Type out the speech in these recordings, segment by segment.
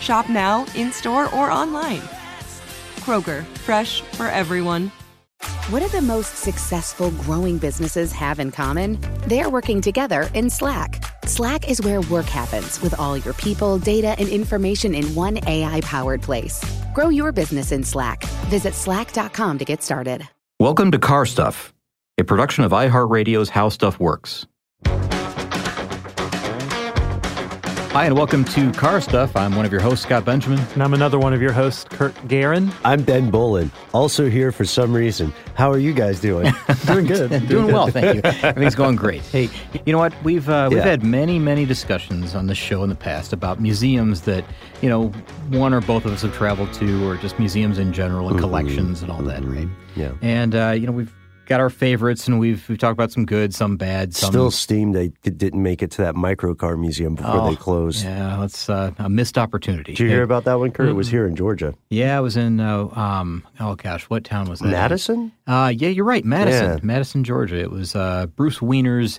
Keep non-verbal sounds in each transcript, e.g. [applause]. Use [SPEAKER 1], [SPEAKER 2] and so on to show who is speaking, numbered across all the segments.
[SPEAKER 1] Shop now, in store, or online. Kroger, fresh for everyone.
[SPEAKER 2] What do the most successful growing businesses have in common? They're working together in Slack. Slack is where work happens with all your people, data, and information in one AI powered place. Grow your business in Slack. Visit slack.com to get started.
[SPEAKER 3] Welcome to Car Stuff, a production of iHeartRadio's How Stuff Works. Hi, and welcome to Car Stuff. I'm one of your hosts, Scott Benjamin.
[SPEAKER 4] And I'm another one of your hosts, Kurt Guerin.
[SPEAKER 5] I'm Ben Bowlin, also here for some reason. How are you guys doing? [laughs]
[SPEAKER 4] doing good.
[SPEAKER 3] doing, doing well, thank you. Everything's going great. [laughs] Hey, you know what? We've uh, we've
[SPEAKER 5] Yeah.
[SPEAKER 3] had many many discussions on the show in the past about museums that you know one or both of us have traveled to, or just museums in general and collections and all that, right?
[SPEAKER 5] Mm-hmm. Yeah.
[SPEAKER 3] And uh, you know we've got our favorites, and we've we've talked about some good, some bad, some
[SPEAKER 5] Still steamed they didn't make it to that microcar museum before
[SPEAKER 3] Oh,
[SPEAKER 5] they closed.
[SPEAKER 3] Yeah, that's uh, a missed opportunity.
[SPEAKER 5] Did you hear about that one, Kurt? It was here in Georgia.
[SPEAKER 3] Yeah, it was in. Uh, um, oh gosh, what town was that?
[SPEAKER 5] Madison?
[SPEAKER 3] Uh, yeah, you're right, Madison,
[SPEAKER 5] Yeah.
[SPEAKER 3] Madison, Georgia. It was uh, Bruce Weiner's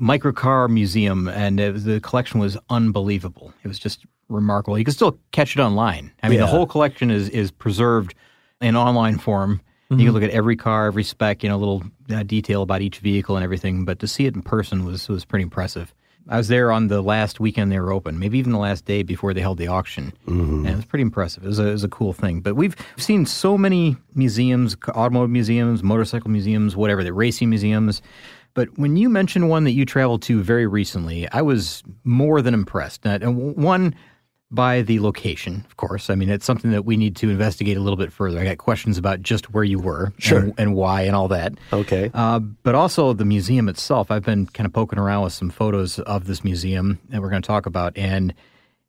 [SPEAKER 3] microcar museum, and it the collection was unbelievable. It was just remarkable. You can still catch it online. I mean, the whole collection is is preserved in online form. You can look at every car, every spec, you know, a little uh, detail about each vehicle and everything. But to see it in person was was pretty impressive. I was there on the last weekend they were open, maybe even the last day before they held the auction, and it was pretty impressive. It was, a, it was a cool thing. But we've seen so many museums, automotive museums, motorcycle museums, whatever, the racing museums. But when you mentioned one that you traveled to very recently, I was more than impressed. And one by the location, of course. I mean, it's something that we need to investigate a little bit further. I got questions about just where you were
[SPEAKER 5] Sure.
[SPEAKER 3] and, and why and all that.
[SPEAKER 5] Okay.
[SPEAKER 3] Uh, but also the museum itself. I've been kind of poking around with some photos of this museum that we're going to talk about, and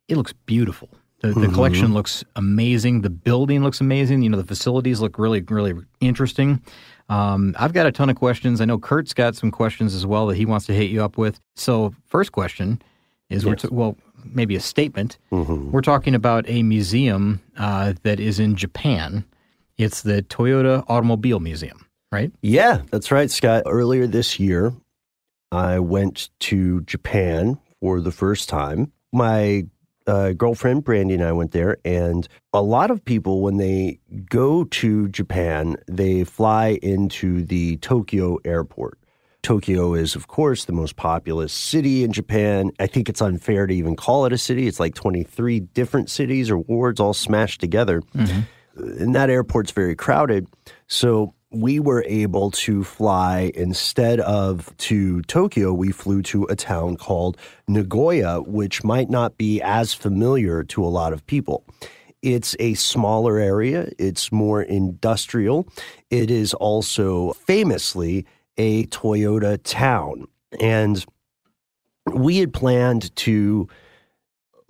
[SPEAKER 3] it looks beautiful. The, the collection looks amazing. The building looks amazing. You know, the facilities look really, really interesting. Um, I've got a ton of questions. I know Kurt's got some questions as well that he wants to hit you up with. So, first question is, we're t- well, maybe a statement. We're talking about a museum uh, that is in Japan. It's the Toyota Automobile Museum, right?
[SPEAKER 5] Yeah, that's right, Scott. Earlier this year, I went to Japan for the first time. My uh, girlfriend, Brandy, and I went there. And a lot of people, when they go to Japan, they fly into the Tokyo airport. Tokyo is, of course, the most populous city in Japan. I think it's unfair to even call it a city. It's like 23 different cities or wards all smashed together. Mm-hmm. And that airport's very crowded. So we were able to fly instead of to Tokyo, we flew to a town called Nagoya, which might not be as familiar to a lot of people. It's a smaller area, it's more industrial. It is also famously a Toyota town. And we had planned to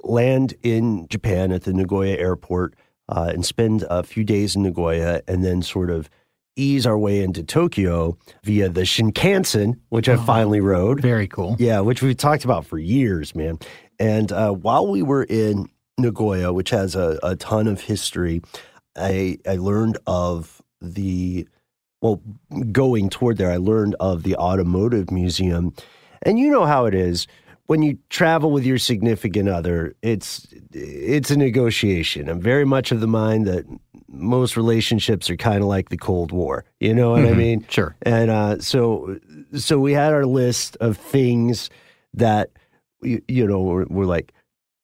[SPEAKER 5] land in Japan at the Nagoya airport uh, and spend a few days in Nagoya and then sort of ease our way into Tokyo via the Shinkansen, which I finally rode.
[SPEAKER 3] Very cool.
[SPEAKER 5] Yeah, which we've talked about for years, man. And uh, while we were in Nagoya, which has a, a ton of history, I, I learned of the, well, going toward there, I learned of the Automotive Museum. And you know how it is when you travel with your significant other, it's it's a negotiation. I'm very much of the mind that most relationships are kind of like the Cold War. You know what I mean?
[SPEAKER 3] Sure.
[SPEAKER 5] And uh, so, so we had our list of things that you, you know were, were like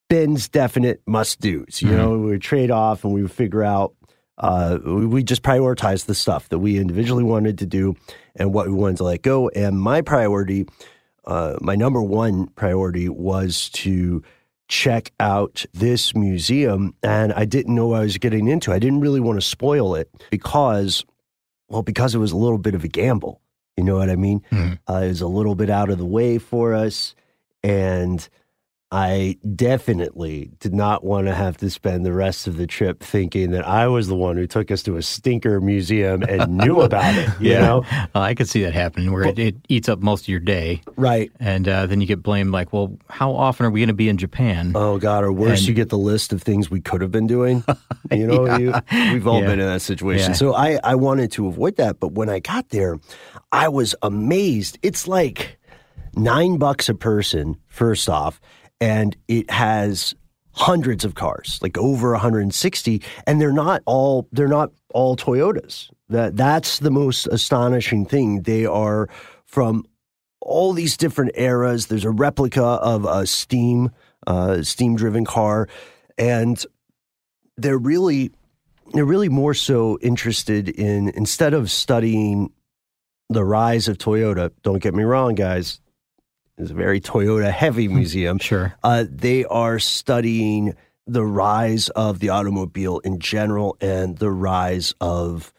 [SPEAKER 5] Ben's definite must dos. You know, we would trade off and we would figure out Uh, we, just prioritized the stuff that we individually wanted to do and what we wanted to let go. And my priority, uh, my number one priority was to check out this museum. And I didn't know what I was getting into. I didn't really want to spoil it because, well, because it was a little bit of a gamble. You know what I mean?
[SPEAKER 3] Mhm.
[SPEAKER 5] Uh, it was a little bit out of the way for us. And I definitely did not want to have to spend the rest of the trip thinking that I was the one who took us to a stinker museum and [laughs] knew about it. You know?
[SPEAKER 3] Uh, I could see that happening where it, it eats up most of your day.
[SPEAKER 5] Right.
[SPEAKER 3] And uh, then you get blamed like, well, how often are we going to be in Japan?
[SPEAKER 5] Oh God, or worse,
[SPEAKER 3] And-
[SPEAKER 5] you get the list of things we could have been doing. [laughs] You know, you, we've all
[SPEAKER 3] Yeah.
[SPEAKER 5] been in that situation.
[SPEAKER 3] Yeah.
[SPEAKER 5] So I, I wanted to avoid that. But when I got there, I was amazed. It's like nine bucks a person, first off, and it has hundreds of cars, like over 160, and they're not all they're not all Toyotas. That that's the most astonishing thing. They are from all these different eras. There's a replica of a steam uh, steam driven car, and they're really they're really more so interested in instead of studying the rise of Toyota. Don't get me wrong, guys. It's a very Toyota heavy museum.
[SPEAKER 3] Sure.
[SPEAKER 5] Uh, they are studying the rise of the automobile in general and the rise of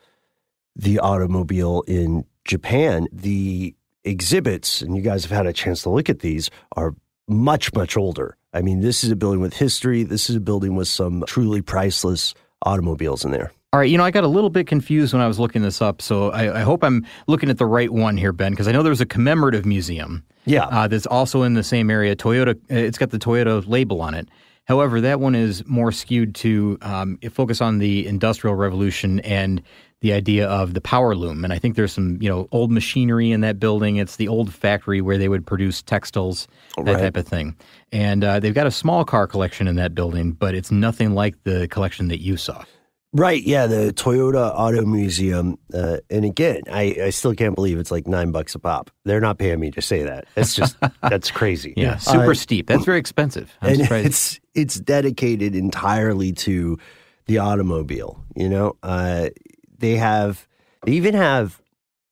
[SPEAKER 5] the automobile in Japan. The exhibits, and you guys have had a chance to look at these, are much, much older. I mean, this is a building with history. This is a building with some truly priceless automobiles in there.
[SPEAKER 3] All right, you know, I got a little bit confused when I was looking this up, so I, I hope I'm looking at the right one here, Ben, because I know there's a commemorative museum
[SPEAKER 5] Yeah.
[SPEAKER 3] uh, that's also in the same area. Toyota, uh, it's got the Toyota label on it. However, that one is more skewed to um, it focus on the Industrial Revolution and the idea of the power loom. And I think there's some, you know, old machinery in that building. It's the old factory where they would produce textiles, that
[SPEAKER 5] Right.
[SPEAKER 3] type of thing. And uh, they've got a small car collection in that building, but it's nothing like the collection that you saw.
[SPEAKER 5] Right, yeah, the Toyota Auto Museum. Uh, and again, I, I still can't believe it's like nine bucks a pop. They're not paying me to say that. It's just, [laughs] that's crazy.
[SPEAKER 3] Yeah, super
[SPEAKER 5] Uh,
[SPEAKER 3] steep. That's very expensive. I'm
[SPEAKER 5] and
[SPEAKER 3] surprised.
[SPEAKER 5] it's it's dedicated entirely to the automobile. You know, uh, they have they even have.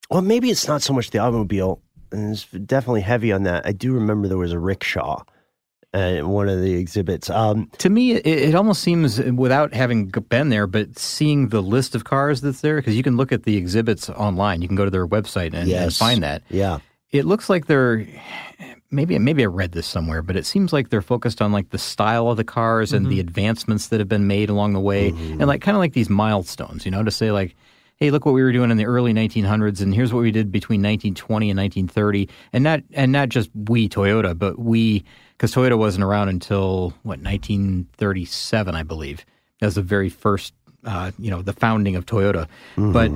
[SPEAKER 5] Well, maybe it's not so much the automobile. And it's definitely heavy on that. I do remember there was a rickshaw at one of the exhibits. Um,
[SPEAKER 3] to me, it, it almost seems, without having been there, but seeing the list of cars that's there, because you can look at the exhibits online. You can go to their website and, and find that.
[SPEAKER 5] yeah,
[SPEAKER 3] It looks like they're maybe maybe I read this somewhere, but it seems like they're focused on like the style of the cars and the mm-hmm. advancements that have been made along the way, mm-hmm. and like kind of like these milestones, you know, to say like. Hey, look what we were doing in the early 1900s, and here's what we did between 1920 and 1930, and not and not just we Toyota, but we because Toyota wasn't around until what 1937, I believe. That was the very first, uh, you know, the founding of Toyota. But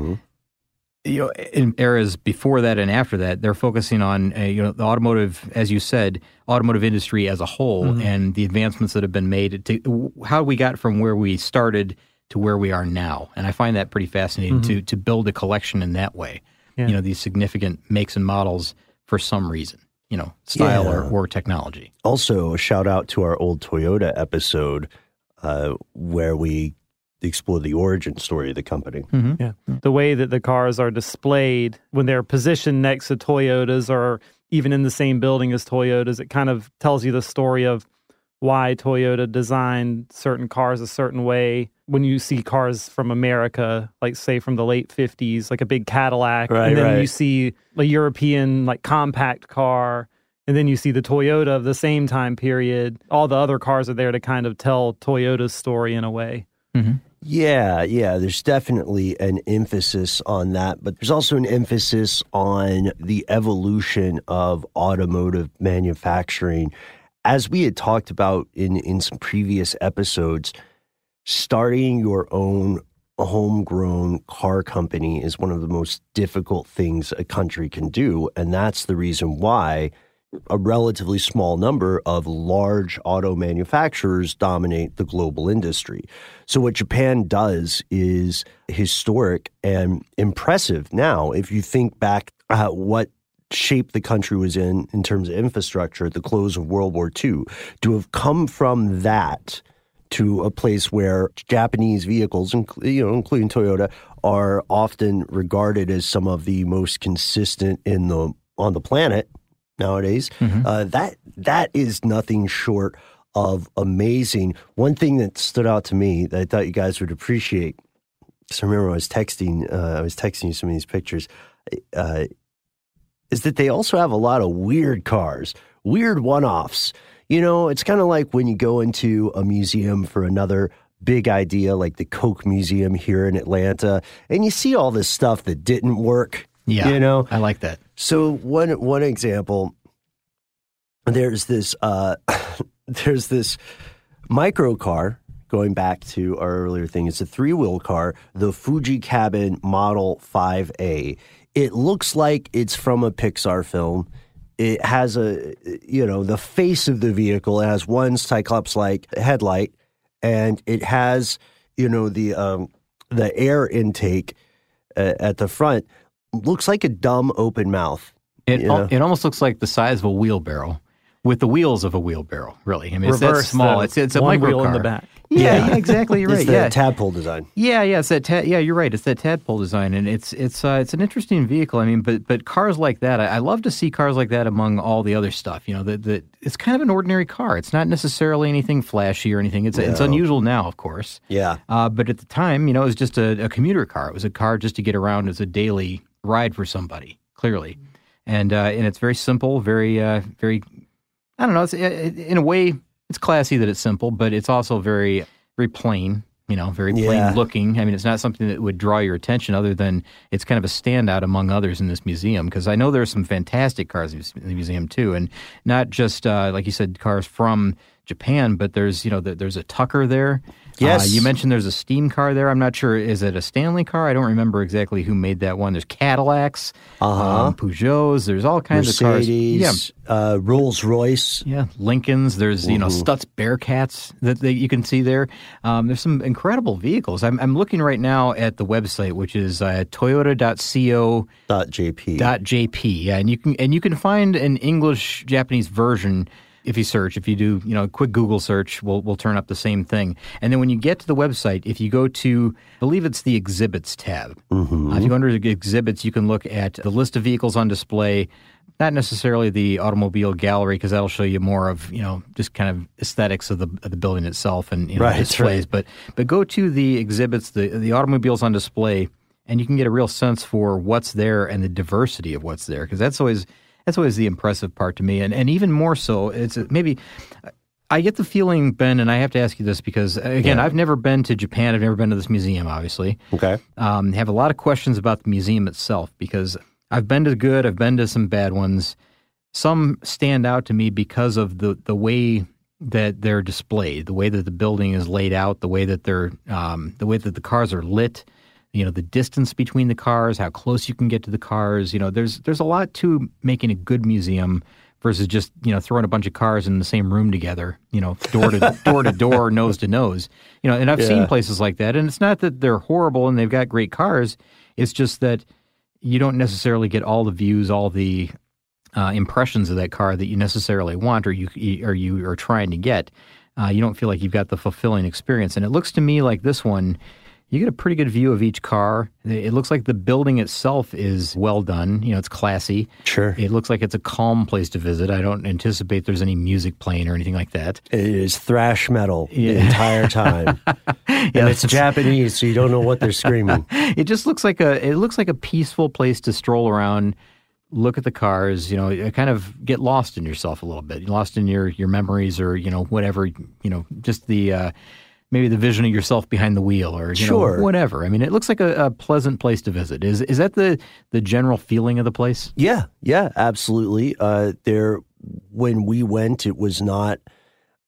[SPEAKER 3] you know, in eras before that and after that, they're focusing on uh, you know the automotive, as you said, automotive industry as a whole, and the advancements that have been made to how we got from where we started to where we are now. And I find that pretty fascinating to to build a collection in that way.
[SPEAKER 4] Yeah.
[SPEAKER 3] You know, these significant makes and models for some reason. You know, style or,
[SPEAKER 5] Yeah.
[SPEAKER 3] or technology.
[SPEAKER 5] Also, a shout out to our old Toyota episode uh, where we explore the origin story of the company.
[SPEAKER 4] Yeah. The way that the cars are displayed when they're positioned next to Toyotas or even in the same building as Toyotas, it kind of tells you the story of why Toyota designed certain cars a certain way. When you see cars from America, like say from the late 50s, like a big Cadillac,
[SPEAKER 5] Right,
[SPEAKER 4] and then
[SPEAKER 5] right.
[SPEAKER 4] you see a European like compact car, and then you see the Toyota of the same time period. All the other cars are there to kind of tell Toyota's story in a way. Mm-hmm.
[SPEAKER 5] Yeah, yeah, there's definitely an emphasis on that, but there's also an emphasis on the evolution of automotive manufacturing. As we had talked about in, in some previous episodes, starting your own homegrown car company is one of the most difficult things a country can do. And that's the reason why a relatively small number of large auto manufacturers dominate the global industry. So, what Japan does is historic and impressive. Now, if you think back at what shape the country was in in terms of infrastructure at the close of World War II, to have come from that to a place where Japanese vehicles, you know, including Toyota, are often regarded as some of the most consistent in the on the planet nowadays. Mm-hmm. Uh, that that is nothing short of amazing. One thing that stood out to me that I thought you guys would appreciate. So I remember I was texting, uh, I was texting you some of these pictures. Uh, is that they also have a lot of weird cars, weird one-offs. You know, it's kind of like when you go into a museum for another big idea, like the Coke Museum here in Atlanta, and you see all this stuff that didn't work.
[SPEAKER 3] Yeah,
[SPEAKER 5] you know,
[SPEAKER 3] I like that.
[SPEAKER 5] So one one example, there's this uh, [laughs] there's this micro car going back to our earlier thing. It's a three wheel car, the Fuji Cabin Model 5A. It looks like it's from a Pixar film. It has a, you know, the face of the vehicle. It has one Cyclops like headlight, and it has, you know, the um, the air intake uh, at the front. Looks like a dumb open mouth.
[SPEAKER 3] It, it almost looks like the size of a wheelbarrow with the wheels of a wheelbarrow. Really, I mean, it's that small. It's it's a
[SPEAKER 4] one
[SPEAKER 3] micro
[SPEAKER 4] wheel
[SPEAKER 3] car.
[SPEAKER 4] in the back.
[SPEAKER 3] Yeah, yeah, exactly. You're
[SPEAKER 5] It's
[SPEAKER 3] right.
[SPEAKER 5] the
[SPEAKER 3] yeah,
[SPEAKER 5] tadpole design.
[SPEAKER 3] yeah, yeah. It's that. Ta- yeah, you're right. It's that tadpole design, and it's it's uh, it's an interesting vehicle. I mean, but but cars like that, I, I love to see cars like that among all the other stuff. You know, that that it's kind of an ordinary car. It's not necessarily anything flashy or anything. It's it's unusual now, of course.
[SPEAKER 5] Yeah.
[SPEAKER 3] Uh, but at the time, you know, it was just a, a commuter car. It was a car just to get around as a daily ride for somebody, clearly. And uh, and it's very simple, very uh, very. I don't know. It's it, in a way, it's classy that it's simple, but it's also very very plain. You know, very plain
[SPEAKER 5] Yeah.
[SPEAKER 3] looking. I mean, it's not something that would draw your attention, other than it's kind of a standout among others in this museum. Because I know there are some fantastic cars in the museum too, and not just uh, like you said, cars from Japan, but there's you know the, there's a Tucker there.
[SPEAKER 5] Yes.
[SPEAKER 3] Uh, you mentioned there's a steam car there. I'm not sure. Is it a Stanley car? I don't remember exactly who made that one. There's Cadillacs,
[SPEAKER 5] Uh-huh.
[SPEAKER 3] um, Peugeots. There's all kinds of cars. Yeah,
[SPEAKER 5] uh, Rolls Royce.
[SPEAKER 3] yeah, Lincolns. There's you know Stutz Bearcats that, that you can see there. Um, there's some incredible vehicles. I'm, I'm looking right now at the website, which is uh, Toyota.co
[SPEAKER 5] JP.
[SPEAKER 3] .jp. Yeah, and you can and you can find an English Japanese version if you search. If you do, you know, a quick Google search, will will turn up the same thing. And then when you get to the website, if you go to, I believe it's the exhibits tab. Uh, if you go under exhibits, you can look at the list of vehicles on display. Not necessarily the automobile gallery because that'll show you more of you know just kind of aesthetics of the of the building itself and you know,
[SPEAKER 5] Right,
[SPEAKER 3] displays.
[SPEAKER 5] right.
[SPEAKER 3] But but go to the exhibits, the the automobiles on display, and you can get a real sense for what's there and the diversity of what's there because that's always that's always the impressive part to me and and even more so it's maybe I get the feeling Ben and I have to ask you this because again I've never been to Japan I've never been to this museum obviously
[SPEAKER 5] Okay.
[SPEAKER 3] um, have a lot of questions about the museum itself because I've been to good, I've been to some bad ones. Some stand out to me because of the the way that they're displayed, the way that the building is laid out, the way that they're um, the way that the cars are lit. You know, the distance between the cars, how close you can get to the cars. You know, there's there's a lot to making a good museum versus just you know throwing a bunch of cars in the same room together. You know, door to [laughs] door to door, nose to nose. You know, and I've seen places like that, and it's not that they're horrible and they've got great cars. It's just that you don't necessarily get all the views, all the uh, impressions of that car that you necessarily want or you or you are trying to get. Uh, you don't feel like you've got the fulfilling experience, and it looks to me like this one. You get a pretty good view of each car. It looks like the building itself is well done. You know, it's classy.
[SPEAKER 5] Sure.
[SPEAKER 3] It looks like it's a calm place to visit. I don't anticipate there's any music playing or anything like that.
[SPEAKER 5] It is thrash metal the entire [laughs] time. and it's Japanese, so you don't know what they're screaming. [laughs]
[SPEAKER 3] it just looks like a it looks like a peaceful place to stroll around look at the cars you know kind of get lost in yourself a little bit lost in your your memories or you know whatever you know just the uh maybe the vision of yourself behind the wheel or you
[SPEAKER 5] Sure.
[SPEAKER 3] know whatever i mean it looks like a, a pleasant place to visit is is that the the general feeling of the place
[SPEAKER 5] Yeah, yeah, absolutely. Uh, there, when we went, it was not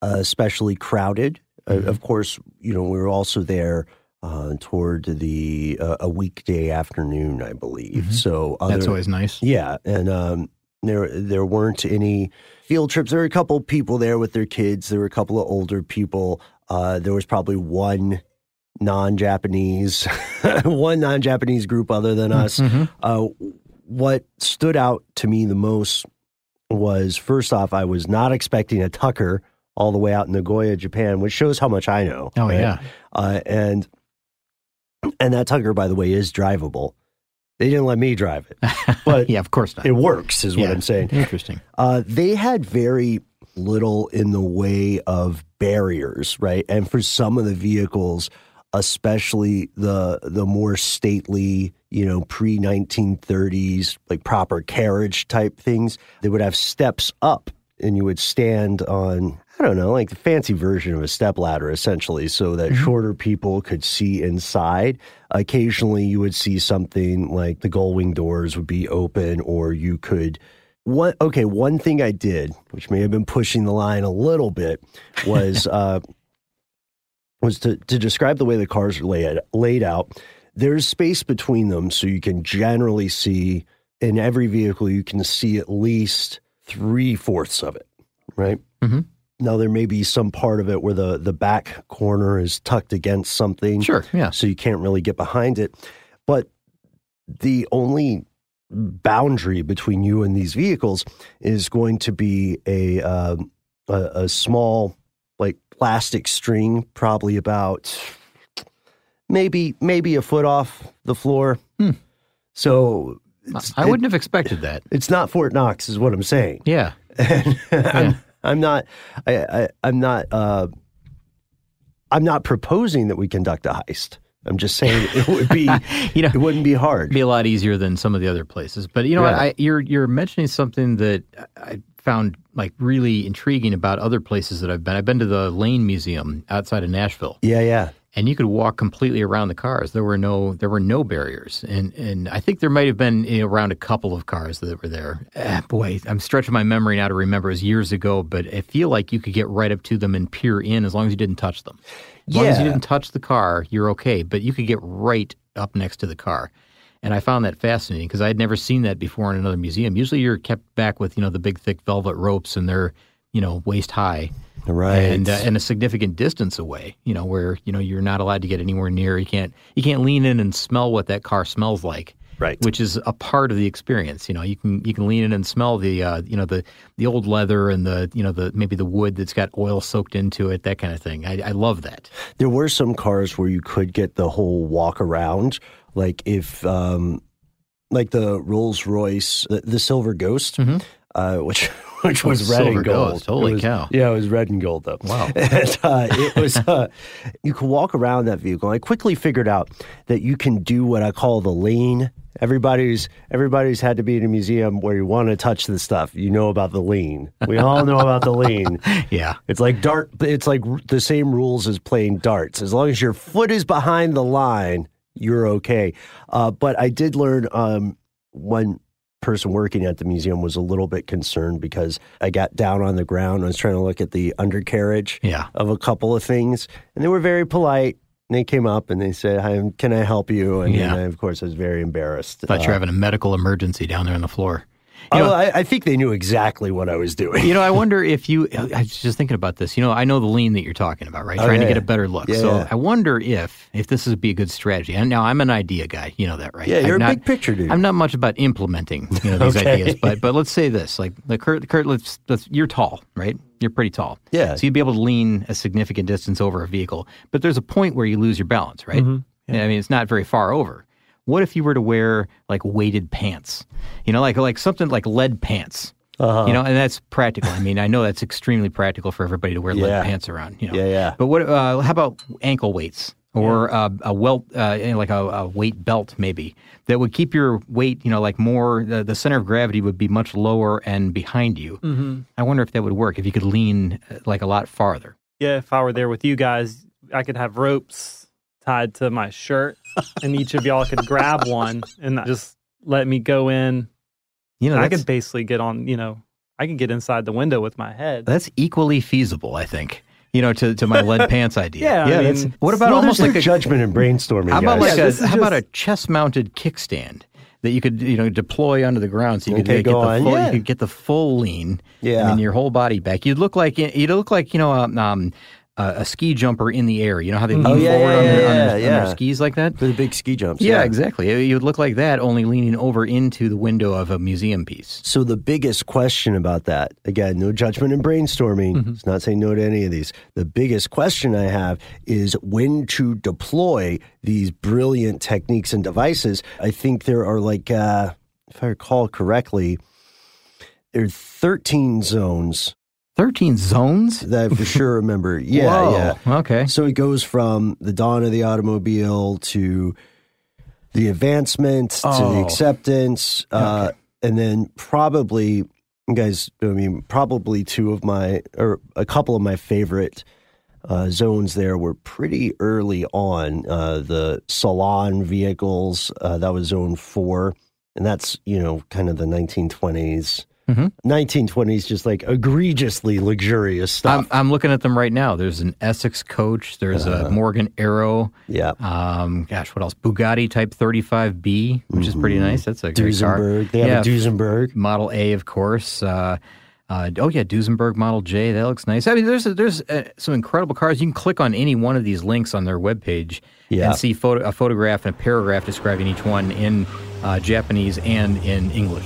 [SPEAKER 5] uh, especially crowded. Uh, of course, you know we were also there uh, toward the uh, a weekday afternoon, I believe. So other,
[SPEAKER 3] that's always nice
[SPEAKER 5] yeah, and um, there there weren't any field trips. There were a couple people there with their kids. There were a couple of older people. Uh, there was probably one non-Japanese, [laughs] one non-Japanese group other than us. Uh, what stood out to me the most was first off, I was not expecting a Tucker all the way out in Nagoya, Japan, which shows how much I know.
[SPEAKER 3] Oh,
[SPEAKER 5] right?
[SPEAKER 3] yeah.
[SPEAKER 5] Uh, and and that Tucker, by the way, is drivable. They didn't let me drive it, [laughs] but
[SPEAKER 3] yeah, of course not.
[SPEAKER 5] it works, is what I'm saying.
[SPEAKER 3] Interesting.
[SPEAKER 5] Uh, they had very little in the way of barriers, right? And for some of the vehicles, especially the the more stately, you know, pre 1930s, like proper carriage type things, they would have steps up, and you would stand on. I don't know, like the fancy version of a step ladder, essentially, so that mm-hmm. shorter people could see inside. Occasionally, you would see something like the gull wing doors would be open, or you could one okay, one thing I did, which may have been pushing the line a little bit, was [laughs] uh, was to to describe the way the cars are laid laid out. There's space between them, so you can generally see in every vehicle you can see at least three fourths of it, right?
[SPEAKER 3] Mhm.
[SPEAKER 5] Now there may be some part of it where the the back corner is tucked against something,
[SPEAKER 3] Sure. Yeah.
[SPEAKER 5] so you can't really get behind it. But the only boundary between you and these vehicles is going to be a um, a, a small like plastic string, probably about maybe maybe a foot off the floor.
[SPEAKER 3] Hmm.
[SPEAKER 5] So
[SPEAKER 3] I wouldn't have expected that.
[SPEAKER 5] it's not Fort Knox, is what I'm saying.
[SPEAKER 3] Yeah. [laughs]
[SPEAKER 5] And I'm, I'm not. I, I, I'm not. Uh, I'm not proposing that we conduct a heist. I'm just saying it would be. [laughs]
[SPEAKER 3] You know,
[SPEAKER 5] it wouldn't be hard.
[SPEAKER 3] be a lot easier than some of the other places. But you know what?
[SPEAKER 5] Yeah.
[SPEAKER 3] I, you're you're mentioning something that I found like really intriguing about other places that I've been. I've been to the Lane Museum outside of Nashville,
[SPEAKER 5] yeah, yeah.
[SPEAKER 3] and you could walk completely around the cars. There were no there were no barriers, and and I think there might have been you know, around a couple of cars that were there. Ah, boy, I'm stretching my memory now to remember. It was years ago, but I feel like you could get right up to them and peer in as long as you didn't touch them. As long as you didn't touch the car, you're okay. But you could get right up next to the car. And I found that fascinating because I had never seen that before in another museum. Usually you're kept back with, you know, the big thick velvet ropes and they're, you know, waist high.
[SPEAKER 5] Right.
[SPEAKER 3] And, uh, and a significant distance away, you know, where, you know, you're not allowed to get anywhere near. You can't you can't lean in and smell what that car smells like.
[SPEAKER 5] Right.
[SPEAKER 3] Which is a part of the experience. You know, you can you can lean in and smell the uh, you know the the old leather and the you know the maybe the wood that's got oil soaked into it, that kind of thing. I, I love that.
[SPEAKER 5] There were some cars where you could get the whole walk around, like if, um, like the Rolls Royce, the, the Silver Ghost, uh, which [laughs] [laughs] which
[SPEAKER 3] Oh,
[SPEAKER 5] was red and gold.
[SPEAKER 3] Ghost. Holy
[SPEAKER 5] was-
[SPEAKER 3] cow.
[SPEAKER 5] Yeah, it was red and gold though.
[SPEAKER 3] Wow. [laughs]
[SPEAKER 5] and, uh, it was. Uh, you could walk around that vehicle. I quickly figured out that you can do what I call the lean. Everybody's everybody's had to be in a museum where you want to touch the stuff. You know about the lean. We all know about the lean. [laughs]
[SPEAKER 3] Yeah.
[SPEAKER 5] It's like dart. It's like the same rules as playing darts. As long as your foot is behind the line, you're okay. Uh, but I did learn um, one person working at the museum was a little bit concerned because I got down on the ground. I was trying to look at the undercarriage
[SPEAKER 3] Yeah.
[SPEAKER 5] of a couple of things, and they were very polite. And they came up and they said, Hi, "Can I help you?" And
[SPEAKER 3] Yeah.
[SPEAKER 5] I, of course, I was very embarrassed.
[SPEAKER 3] Thought
[SPEAKER 5] Uh,
[SPEAKER 3] you're having a medical emergency down there on the floor. You
[SPEAKER 5] oh,
[SPEAKER 3] know,
[SPEAKER 5] I, I think they knew exactly what I was doing.
[SPEAKER 3] you know, I wonder [laughs] if you. I was just thinking about this. You know, I know the lean that you're talking about, right?
[SPEAKER 5] Oh,
[SPEAKER 3] Trying
[SPEAKER 5] yeah,
[SPEAKER 3] to get a better look.
[SPEAKER 5] Yeah,
[SPEAKER 3] so
[SPEAKER 5] yeah.
[SPEAKER 3] I wonder if if this would be a good strategy. And now I'm an idea guy. You know that, right?
[SPEAKER 5] Yeah,
[SPEAKER 3] I'm
[SPEAKER 5] you're a
[SPEAKER 3] not-
[SPEAKER 5] big picture dude.
[SPEAKER 3] I'm not much about implementing you know these [laughs]
[SPEAKER 5] Okay.
[SPEAKER 3] ideas, but but let's say this, like like Kurt, Kurt, let's, let's you're tall, right? You're pretty tall.
[SPEAKER 5] Yeah.
[SPEAKER 3] So you'd be able to lean a significant distance over a vehicle, but there's a point where you lose your balance, right?
[SPEAKER 5] Mm-hmm.
[SPEAKER 3] I mean, it's not very far over. What if you were to wear like weighted pants? You know, like like something like lead pants.
[SPEAKER 5] Uh-huh.
[SPEAKER 3] You know, and that's practical. I mean, I know that's extremely practical for everybody to wear
[SPEAKER 5] Yeah.
[SPEAKER 3] lead pants around. You know,
[SPEAKER 5] Yeah, yeah.
[SPEAKER 3] But what? Uh, how about ankle weights or uh, a welt, uh, like a, a weight belt maybe that would keep your weight, you know, like more. The, the center of gravity would be much lower and behind you. Mm-hmm. I wonder if that would work if you could lean uh, like a lot farther.
[SPEAKER 4] Yeah, if I were there with you guys, I could have ropes tied to my shirt, and each of y'all could grab one and just let me go in.
[SPEAKER 3] You know,
[SPEAKER 4] I could basically get on. You know, I could get inside the window with my head.
[SPEAKER 3] that's equally feasible. I think. You know, to, to my lead [laughs] pants idea.
[SPEAKER 4] Yeah, I mean,
[SPEAKER 3] What about
[SPEAKER 5] well,
[SPEAKER 3] almost like a
[SPEAKER 5] judgment and brainstorming,
[SPEAKER 3] How about
[SPEAKER 5] guys.
[SPEAKER 3] like
[SPEAKER 4] Yeah,
[SPEAKER 3] a
[SPEAKER 4] this is
[SPEAKER 3] how about a
[SPEAKER 4] just-
[SPEAKER 3] chest mounted kickstand that you could you know deploy under the ground so you could
[SPEAKER 5] Okay,
[SPEAKER 3] uh, get the
[SPEAKER 5] on.
[SPEAKER 3] full
[SPEAKER 5] Yeah.
[SPEAKER 3] you could get the full lean
[SPEAKER 5] Yeah.
[SPEAKER 3] and then your whole body back. You'd look like you'd look like you know um, um uh, a ski jumper in the air. You know how they lean
[SPEAKER 5] Oh, yeah,
[SPEAKER 3] forward
[SPEAKER 5] yeah,
[SPEAKER 3] on, their,
[SPEAKER 5] yeah,
[SPEAKER 3] on, their, on their skis like that?
[SPEAKER 5] For the big ski jumps.
[SPEAKER 3] Yeah, exactly. You would look like that, only leaning over into the window of a museum piece.
[SPEAKER 5] So the biggest question about that, again, no judgment and brainstorming. It's not saying no to any of these. The biggest question I have is when to deploy these brilliant techniques and devices. I think there are like, uh, if I recall correctly, there are 13 zones
[SPEAKER 3] 13 zones?
[SPEAKER 5] that I for sure remember. [laughs] Yeah,
[SPEAKER 3] Whoa.
[SPEAKER 5] yeah.
[SPEAKER 3] Okay.
[SPEAKER 5] So it goes from the dawn of the automobile to the advancement to the
[SPEAKER 3] Oh.
[SPEAKER 5] acceptance, uh, and then probably, you guys. I mean, probably two of my or a couple of my favorite uh, zones there were pretty early on. Uh, the salon vehicles uh, that was zone four, and that's you know kind of the 1920s.
[SPEAKER 3] Mhm.
[SPEAKER 5] 1920s, just like egregiously luxurious stuff.
[SPEAKER 3] I'm, I'm looking at them right now. There's an Essex coach. There's
[SPEAKER 5] Uh-huh.
[SPEAKER 3] a Morgan Arrow.
[SPEAKER 5] yeah.
[SPEAKER 3] Um, gosh, what else? Bugatti Type 35B, which is pretty nice. That's a great car.
[SPEAKER 5] Duesenberg. They have
[SPEAKER 3] yeah,
[SPEAKER 5] a Duesenberg.
[SPEAKER 3] Model A, of course. Uh, uh, oh yeah, Duesenberg Model J. That looks nice. I mean, there's there's uh, some incredible cars. You can click on any one of these links on their webpage
[SPEAKER 5] Yeah.
[SPEAKER 3] and see photo, a photograph and a paragraph describing each one in uh, Japanese and in English.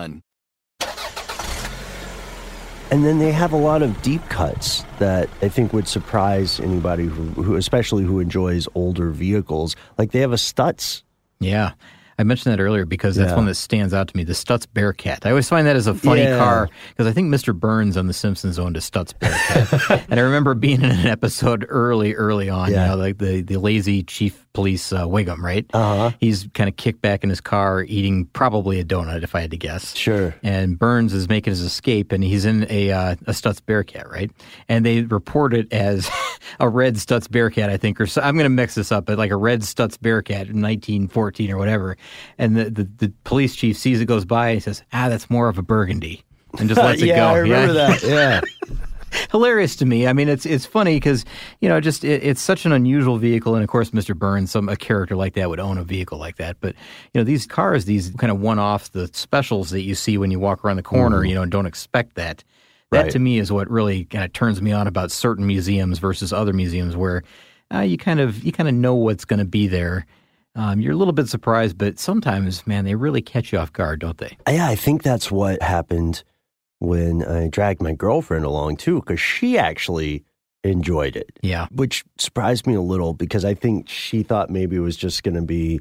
[SPEAKER 5] And then they have a lot of deep cuts that I think would surprise anybody who, who especially who enjoys older vehicles. Like they have a Stutz.
[SPEAKER 3] Yeah. I mentioned that earlier because that's
[SPEAKER 5] Yeah.
[SPEAKER 3] one that stands out to me. The Stutz Bearcat. I always find that as a funny
[SPEAKER 5] Yeah.
[SPEAKER 3] car because I think Mr. Burns on The Simpsons owned a Stutz Bearcat, [laughs] and I remember being in an episode early, early on.
[SPEAKER 5] Yeah.
[SPEAKER 3] You know, like the the lazy chief police uh, Wiggum, right?
[SPEAKER 5] Uh-huh.
[SPEAKER 3] He's kind of kicked back in his car, eating probably a donut, if I had to guess.
[SPEAKER 5] Sure.
[SPEAKER 3] And Burns is making his escape, and he's in a uh, a Stutz Bearcat, right? And they report it as [laughs] a red Stutz Bearcat, I think, or so, I'm going to mix this up, but like a red Stutz Bearcat in 1914 or whatever. And the, the, the police chief sees it goes by and he says, "Ah, that's more of a Burgundy," and just lets it [laughs]
[SPEAKER 5] yeah,
[SPEAKER 3] go.
[SPEAKER 5] I remember that. [laughs] Yeah.
[SPEAKER 3] Hilarious to me. I mean, it's it's funny because you know, just it, it's such an unusual vehicle, and of course, Mr. Burns, some a character like that would own a vehicle like that. But you know, these cars, these kind of one-offs, the specials that you see when you walk around the corner, you know, and don't expect that. That
[SPEAKER 5] Right.
[SPEAKER 3] to me is what really kind of turns me on about certain museums versus other museums where uh, you kind of you kind of know what's going to be there. Um, you're a little bit surprised, but sometimes, man, they really catch you off guard, don't they?
[SPEAKER 5] Yeah, I think that's what happened when I dragged my girlfriend along too, because she actually enjoyed it,
[SPEAKER 3] Yeah.
[SPEAKER 5] which surprised me a little because I think she thought maybe it was just going to be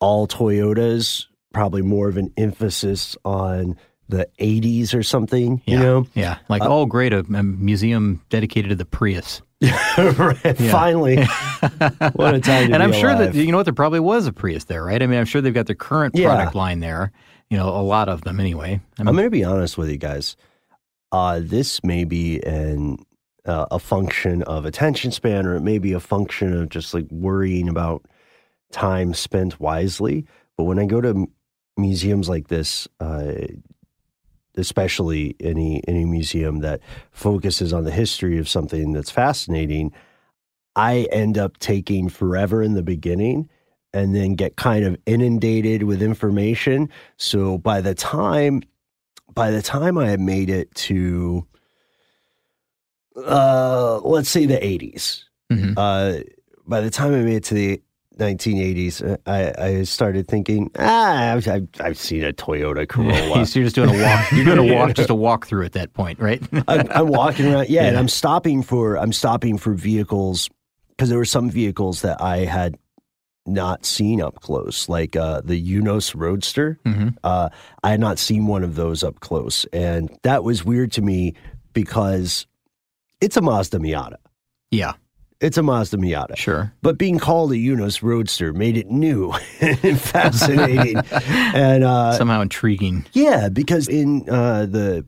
[SPEAKER 5] all Toyotas, probably more of an emphasis on the 80s or something,
[SPEAKER 3] Yeah.
[SPEAKER 5] you know?
[SPEAKER 3] Yeah. Like,
[SPEAKER 5] Uh,
[SPEAKER 3] oh, great, a, a museum dedicated to the Prius. [laughs]
[SPEAKER 5] Right, Finally, [laughs] what a time to
[SPEAKER 3] and I'm sure that you know what there probably was a Prius there, right? I mean, I'm sure they've got their current
[SPEAKER 5] Yeah.
[SPEAKER 3] product line there. You know, a lot of them anyway. I
[SPEAKER 5] I'm going to be honest with you guys. Uh, this may be an uh, a function of attention span, or it may be a function of just like worrying about time spent wisely. But when I go to m- museums like this, uh, especially any any museum that focuses on the history of something that's fascinating, I end up taking forever in the beginning and then get kind of inundated with information. So by the time by the time I had made it to uh let's say the 80s,
[SPEAKER 3] mhm.
[SPEAKER 5] uh by the time I made it to the 1980s, uh, I, I started thinking, ah, I've, I've, I've seen a Toyota [laughs] Corolla.
[SPEAKER 3] so you're just doing a walk. You're doing a walk, [laughs] just a walk through at that point, right?
[SPEAKER 5] I'm, I'm walking around, yeah, and [laughs] I'm stopping for I'm stopping for vehicles because there were some vehicles that I had not seen up close, like uh, the Eunos Roadster.
[SPEAKER 3] Mhm.
[SPEAKER 5] Uh, I had not seen one of those up close, and that was weird to me because it's a Mazda Miata.
[SPEAKER 3] yeah,
[SPEAKER 5] It's a Mazda Miata.
[SPEAKER 3] sure.
[SPEAKER 5] But being called a Eunos Roadster made it new [laughs] and fascinating, and uh,
[SPEAKER 3] Somehow intriguing.
[SPEAKER 5] yeah, because in uh, the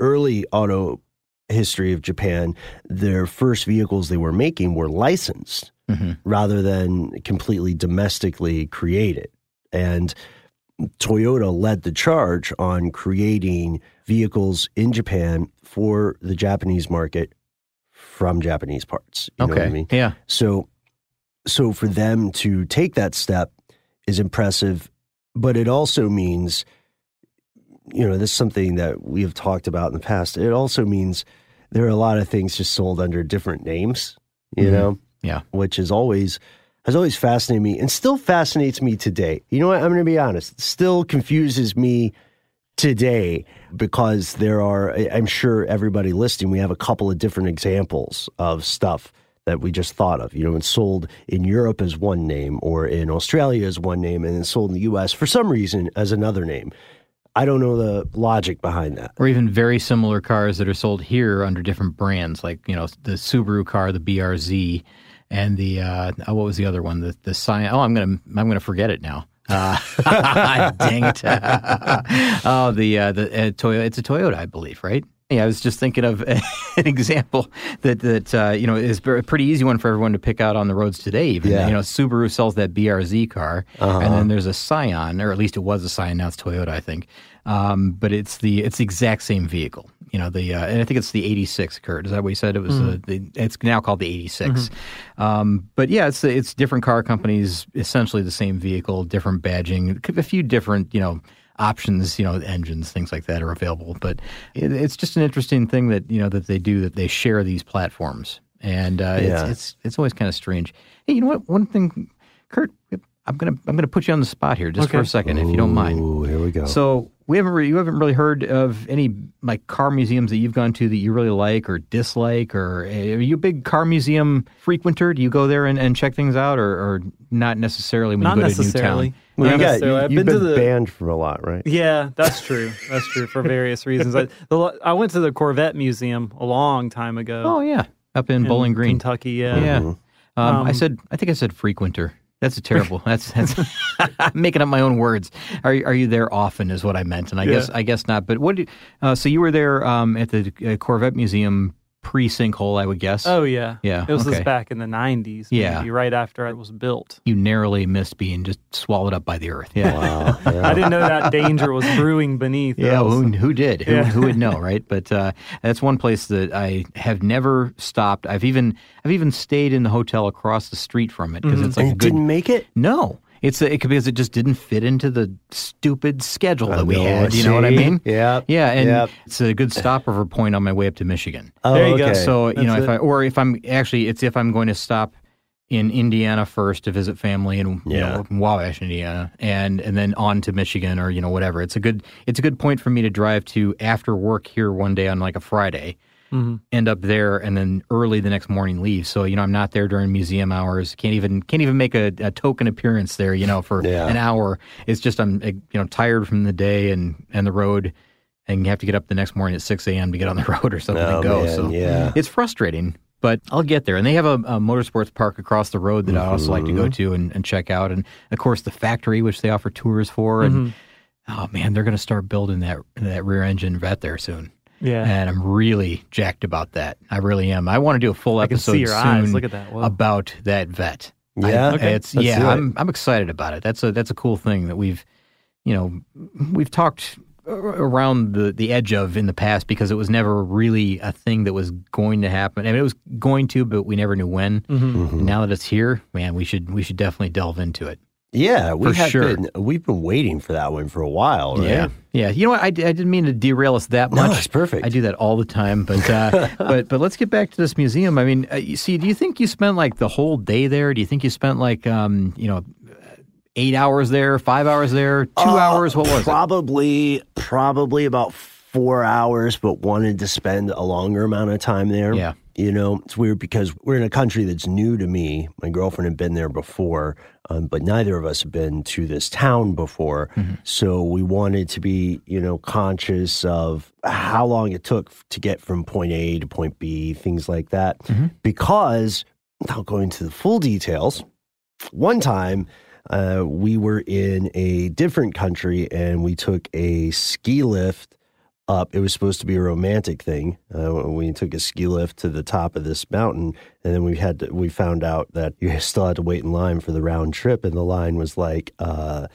[SPEAKER 5] early auto history of Japan, their first vehicles they were making were licensed
[SPEAKER 3] Mhm.
[SPEAKER 5] rather than completely domestically created. And Toyota led the charge on creating vehicles in Japan for the Japanese market from Japanese parts. You know
[SPEAKER 3] okay.
[SPEAKER 5] what I mean?
[SPEAKER 3] Yeah.
[SPEAKER 5] So, so for them to take that step is impressive, but it also means, you know, this is something that we have talked about in the past. It also means there are a lot of things just sold under different names, you
[SPEAKER 3] Mhm.
[SPEAKER 5] know,
[SPEAKER 3] Yeah.
[SPEAKER 5] which is always has always fascinated me and still fascinates me today. You know what? I'm going to be honest. It still confuses me today because there are I'm sure everybody listening we have a couple of different examples of stuff that we just thought of. You know, and sold in Europe as one name or in Australia as one name and then sold in the US for some reason as another name. I don't know the logic behind that.
[SPEAKER 3] Or even very similar cars that are sold here under different brands, like you know the Subaru car, the BRZ, and the uh, oh, what was the other one? The the Scion. Oh, I'm gonna I'm gonna forget it now. Uh, [laughs] dang it! [laughs] oh, the uh, the uh, Toyota. It's a Toyota, I believe, right? Yeah, I was just thinking of [laughs] an example that that uh, you know is a pretty easy one for everyone to pick out on the roads today. Even
[SPEAKER 5] Yeah.
[SPEAKER 3] you know, Subaru sells that BRZ car,
[SPEAKER 5] Uh-huh.
[SPEAKER 3] and then there's a Scion, or at least it was a Scion. Now it's Toyota, I think. Um, but it's the it's the exact same vehicle. You know the uh, and I think it's the '86 Kurt. Is that what you said? It was uh, the it's now called the '86. Um, but yeah, it's it's different car companies, essentially the same vehicle, different badging, a few different you know options, you know, engines, things like that are available. But it, it's just an interesting thing that you know that they do that they share these platforms, and uh,
[SPEAKER 5] Yeah.
[SPEAKER 3] it's, it's it's always kind of strange. Hey, you know what? One thing, Kurt, I'm gonna I'm gonna put you on the spot here just for a
[SPEAKER 4] Okay.
[SPEAKER 3] second, if you don't mind.
[SPEAKER 5] Ooh, here we go.
[SPEAKER 3] So we haven't re- you haven't really heard of any like car museums that you've gone to that you really like or dislike, or uh, are you a big car museum frequenter? Do you go there and, and check things out, or, or not necessarily when
[SPEAKER 4] Not
[SPEAKER 3] you go to
[SPEAKER 4] necessarily.
[SPEAKER 3] Newtown?
[SPEAKER 5] well,
[SPEAKER 4] Not
[SPEAKER 5] you got,
[SPEAKER 4] necessarily.
[SPEAKER 5] you,
[SPEAKER 4] I've
[SPEAKER 5] you've
[SPEAKER 4] been
[SPEAKER 5] been,
[SPEAKER 4] to the-
[SPEAKER 5] banned from a lot, right?
[SPEAKER 4] Yeah, that's true. That's true for various reasons. I, the, I went to the Corvette Museum a long time ago.
[SPEAKER 3] Oh yeah, up in,
[SPEAKER 4] in
[SPEAKER 3] Bowling Green.
[SPEAKER 4] Kentucky. Yeah.
[SPEAKER 3] Yeah. Um, I
[SPEAKER 4] Um,
[SPEAKER 3] said I think I said frequenter. That's a terrible. [laughs] That's that's I'm [laughs] making up my own words. Are you- are you there often? Is what I meant, and I guess I guess not. But what? Did, uh, so you were there um, at the uh, Corvette Museum pre sinkhole, I would guess.
[SPEAKER 4] Oh yeah.
[SPEAKER 3] Yeah,
[SPEAKER 4] It was
[SPEAKER 3] okay.
[SPEAKER 4] just back in the '90s.
[SPEAKER 3] Yeah.
[SPEAKER 4] maybe, right after it was built.
[SPEAKER 3] you narrowly missed being just swallowed up by the earth. Yeah.
[SPEAKER 5] Wow. [laughs] Yeah.
[SPEAKER 4] I didn't know that danger was brewing beneath.
[SPEAKER 3] Yeah,
[SPEAKER 4] That
[SPEAKER 3] who, who did? Who,
[SPEAKER 4] Yeah.
[SPEAKER 3] who would know, [laughs] right? But uh, that's one place that I have never stopped. I've even I've even stayed in the hotel across the street from it because it's like
[SPEAKER 5] and
[SPEAKER 3] a good,
[SPEAKER 5] didn't make it?
[SPEAKER 3] No, It's a, it could because it just didn't fit into the stupid schedule that we
[SPEAKER 5] know,
[SPEAKER 3] had. You know what I mean?
[SPEAKER 5] Yep,
[SPEAKER 3] Yeah, and
[SPEAKER 5] yep.
[SPEAKER 3] it's a good stopover point on my way up to Michigan.
[SPEAKER 5] Oh,
[SPEAKER 4] There you go.
[SPEAKER 5] okay.
[SPEAKER 3] So you know, if
[SPEAKER 4] it.
[SPEAKER 3] I or if I'm actually, it's if I'm going to stop in Indiana first to visit family in you
[SPEAKER 5] Yeah.
[SPEAKER 3] know, in Wabash, Indiana, and and then on to Michigan or you know whatever. It's a good it's a good point for me to drive to after work here one day on like a Friday.
[SPEAKER 4] Mm-hmm.
[SPEAKER 3] End up there and then early the next morning leave. So you know I'm not there during museum hours. Can't even can't even make a, a token appearance there. You know for
[SPEAKER 5] Yeah.
[SPEAKER 3] an hour. It's just I'm eh, you know tired from the day and and the road, and you have to get up the next morning at six a.m. to get on the [laughs] road or something
[SPEAKER 5] Oh,
[SPEAKER 3] to go.
[SPEAKER 5] man,
[SPEAKER 3] so
[SPEAKER 5] yeah.
[SPEAKER 3] it's frustrating, but I'll get there. And they have a, a motorsports park across the road that I also like to go to and, and check out. And of course, the factory, which they offer tours for. And oh man, they're going to start building that that rear engine vet there soon.
[SPEAKER 4] Yeah.
[SPEAKER 3] And I'm really jacked about that. I really am. I want to do a full
[SPEAKER 4] I can
[SPEAKER 3] episode
[SPEAKER 4] see your
[SPEAKER 3] soon
[SPEAKER 4] eyes. Look at that. Whoa.
[SPEAKER 3] about that vet. I-
[SPEAKER 5] Yeah?
[SPEAKER 4] Okay.
[SPEAKER 3] it's
[SPEAKER 5] Let's
[SPEAKER 3] yeah.
[SPEAKER 5] it.
[SPEAKER 3] I'm I'm excited about it. That's a that's a cool thing that we've you know we've talked around the the edge of in the past because it was never really a thing that was going to happen. I mean, it was going to, but we never knew when.
[SPEAKER 4] Mm-hmm.
[SPEAKER 3] And now that it's here, man, we should we should definitely delve into it.
[SPEAKER 5] Yeah, we
[SPEAKER 3] For
[SPEAKER 5] have
[SPEAKER 3] sure.
[SPEAKER 5] been we've been waiting for that one for a while, right?
[SPEAKER 3] Yeah, yeah. You know what? I, I didn't mean to derail us that
[SPEAKER 5] No,
[SPEAKER 3] much.
[SPEAKER 5] it's perfect.
[SPEAKER 3] I do that all the time, but uh, [laughs] but but let's get back to this museum. I mean, uh, you see, do you think you spent like the whole day there? Do you think you spent like um, you know eight hours there, five hours there, two
[SPEAKER 5] Uh,
[SPEAKER 3] hours? What was it?
[SPEAKER 5] Probably probably about four hours, but wanted to spend a longer amount of time there.
[SPEAKER 3] Yeah.
[SPEAKER 5] You know, it's weird because we're in a country that's new to me. My girlfriend had been there before, um, but neither of us have been to this town before.
[SPEAKER 3] Mm-hmm.
[SPEAKER 5] So we wanted to be, you know, conscious of how long it took to get from point A to point B, things like that.
[SPEAKER 3] Mm-hmm.
[SPEAKER 5] Because, without going into the full details, one time uh, we were in a different country and we took a ski lift up. It was supposed to be a romantic thing. Uh, we took a ski lift to the top of this mountain, and then we had to, we found out that you [laughs] still had to wait in line for the round trip, and the line was like uh,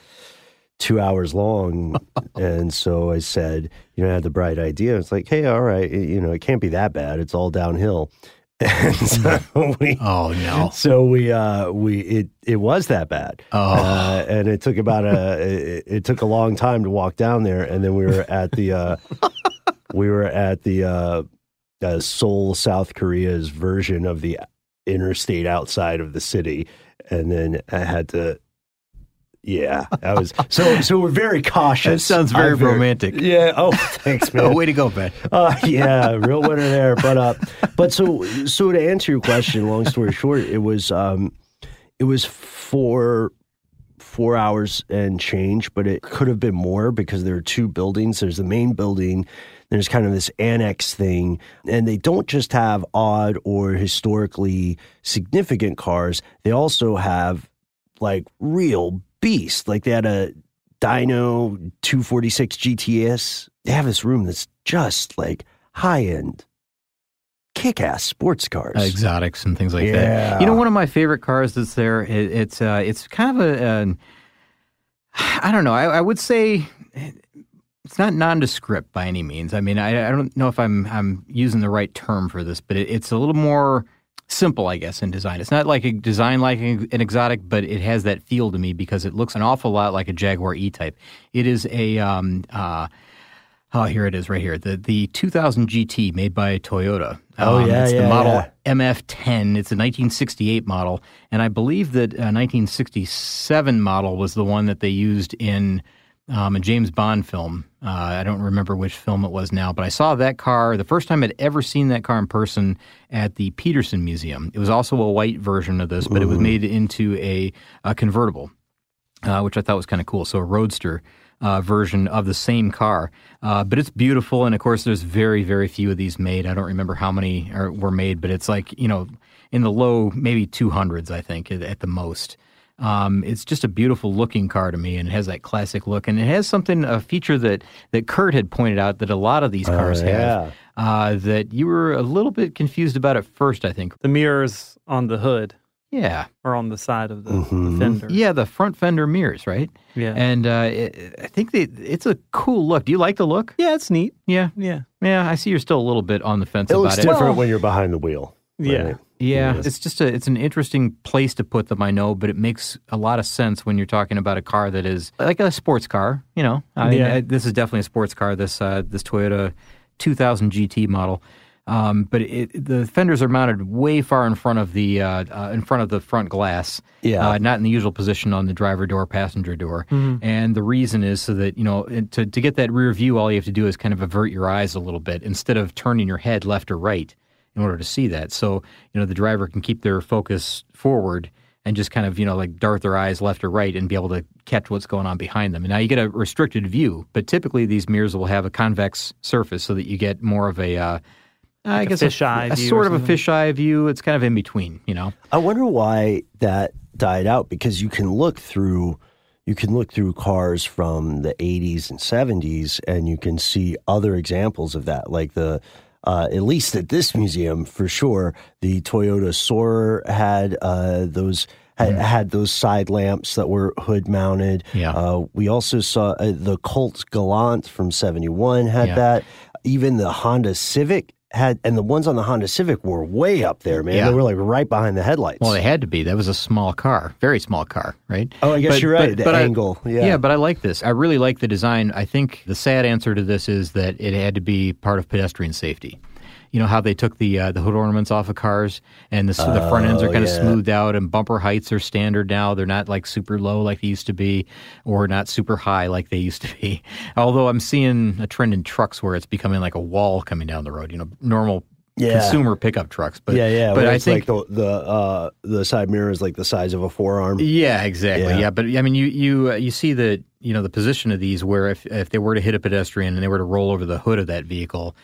[SPEAKER 5] two hours long. [laughs] and so I said, you know, I had the bright idea. It's like, hey, all right, it- you know, it can't be that bad. It's all downhill. [laughs] And so we
[SPEAKER 3] Oh no!
[SPEAKER 5] so we uh we it it was that bad.
[SPEAKER 3] Oh.
[SPEAKER 5] Uh, and it took about a [laughs] it, it took a long time to walk down there and then we were at the uh [laughs] we were at the uh, uh Seoul South Korea's version of the interstate outside of the city and then I had to yeah, I was so so we're very cautious.
[SPEAKER 3] That sounds very
[SPEAKER 5] I'm
[SPEAKER 3] romantic.
[SPEAKER 5] Yeah. Oh, [laughs] thanks, man.
[SPEAKER 3] Oh, way to go, Ben.
[SPEAKER 5] Uh, yeah, real winner there. But uh, but so so to answer your question, long story short, it was um, it was four four hours and change, but it could have been more because there are two buildings. There's the main building. There's kind of this annex thing, and they don't just have odd or historically significant cars. They also have like real beasts. Like they had a Dino 246 GTS. They have this room that's just like high end, kick ass sports cars.
[SPEAKER 3] Exotics and things like
[SPEAKER 5] Yeah.
[SPEAKER 3] that. You know, one of my favorite cars that's there. It, it's uh, it's kind of a, an I don't know. I, I would say it's not nondescript by any means. I mean, I, I don't know if I'm I'm using the right term for this, but it, it's a little more simple, I guess, in design. It's not like a design like an exotic, but it has that feel to me because it looks an awful lot like a Jaguar E-Type. It is a um, uh, Oh, here it is, right here. The the 2000 GT made by Toyota.
[SPEAKER 5] Oh,
[SPEAKER 3] Um,
[SPEAKER 5] yeah,
[SPEAKER 3] it's the
[SPEAKER 5] yeah,
[SPEAKER 3] model
[SPEAKER 5] yeah.
[SPEAKER 3] MF10. It's a 1968 model, and I believe that a 1967 model was the one that they used in um, a James Bond film. Uh, I don't remember which film it was now, but I saw that car the first time I'd ever seen that car in person at the Peterson Museum. It was also a white version of this, but it was made into a, a convertible uh, which I thought was kind of cool. So a roadster uh, version of the same car, uh, but it's beautiful. And of course, there's very, very few of these made. I don't remember how many are, were made, but it's like you know in the low, maybe 200s, I think, at, at the most. Um, it's just a beautiful looking car to me, and it has that classic look, and it has something a feature that that Kurt had pointed out that a lot of these cars
[SPEAKER 5] yeah.
[SPEAKER 3] have. Uh, that you were a little bit confused about at first, I think.
[SPEAKER 4] The mirrors on the hood
[SPEAKER 3] Yeah,
[SPEAKER 4] or on the side of the,
[SPEAKER 5] Mhm.
[SPEAKER 4] the fender.
[SPEAKER 3] yeah, the front fender mirrors, right?
[SPEAKER 4] Yeah.
[SPEAKER 3] And uh, it, I think they, it's a cool look. Do you like the look?
[SPEAKER 4] yeah, it's neat.
[SPEAKER 3] Yeah,
[SPEAKER 4] Yeah.
[SPEAKER 3] yeah. I see you're still a little bit on the fence
[SPEAKER 5] It
[SPEAKER 3] about
[SPEAKER 5] looks
[SPEAKER 3] it.
[SPEAKER 5] different when you're behind the wheel.
[SPEAKER 4] Yeah.
[SPEAKER 3] Yeah, it's just a it's an interesting place to put them. I know, but it makes a lot of sense when you're talking about a car that is like a sports car. You know, I mean,
[SPEAKER 4] Yeah.
[SPEAKER 3] I- this is definitely a sports car. This uh, this Toyota 2000 GT model. Um, but it, the fenders are mounted way far in front of the uh, uh, in front of the front glass.
[SPEAKER 5] Yeah.
[SPEAKER 3] uh, not in the usual position on the driver door, passenger door. And the reason is so that you know to to get that rear view, all you have to do is kind of avert your eyes a little bit instead of turning your head left or right in order to see that. So you know the driver can keep their focus forward and just kind of you know like dart their eyes left or right and be able to catch what's going on behind them. And now you get a restricted view, but typically these mirrors will have a convex surface so that you get more of a uh, I
[SPEAKER 4] a
[SPEAKER 3] guess
[SPEAKER 4] fisheye
[SPEAKER 3] a,
[SPEAKER 4] view or
[SPEAKER 3] sort of a fisheye view. It's kind of in between, you know.
[SPEAKER 5] I wonder why that died out because you can look through you can look through cars from the 80s and 70s and you can see other examples of that like the uh, at least at this museum for sure the Toyota Soarer had uh, those had, had those side lamps that were hood mounted
[SPEAKER 3] Yeah.
[SPEAKER 5] uh, we also saw uh, the Colt Galant from 71 had
[SPEAKER 3] Yeah.
[SPEAKER 5] that even the Honda Civic had and the ones on the Honda Civic were way up there man
[SPEAKER 3] Yeah.
[SPEAKER 5] they were like right behind the headlights
[SPEAKER 3] Well, they had to be. That was a small car, very small car, right?
[SPEAKER 5] Oh, I guess you're right, the
[SPEAKER 3] I-
[SPEAKER 5] angle, yeah.
[SPEAKER 3] yeah, but I like this. I really like the design. I think the sad answer to this is that it had to be part of pedestrian safety. You know how they took the uh, the hood ornaments off of cars, and the, s the front ends are
[SPEAKER 5] Oh,
[SPEAKER 3] kind of
[SPEAKER 5] yeah.
[SPEAKER 3] smoothed out, and bumper heights are standard now. They're not like super low like they used to be, or not super high like they used to be. [laughs] Although I'm seeing a trend in trucks where it's becoming like a wall coming down the road. You know, normal
[SPEAKER 5] Yeah.
[SPEAKER 3] consumer pickup trucks. But
[SPEAKER 5] yeah, yeah.
[SPEAKER 3] But I think
[SPEAKER 5] like the the uh, the side mirror is like the size of a forearm.
[SPEAKER 3] Yeah, exactly.
[SPEAKER 5] Yeah.
[SPEAKER 3] Yeah, but I mean, you you uh, you see the you know the position of these where if if they were to hit a pedestrian and they were to roll over the hood of that vehicle,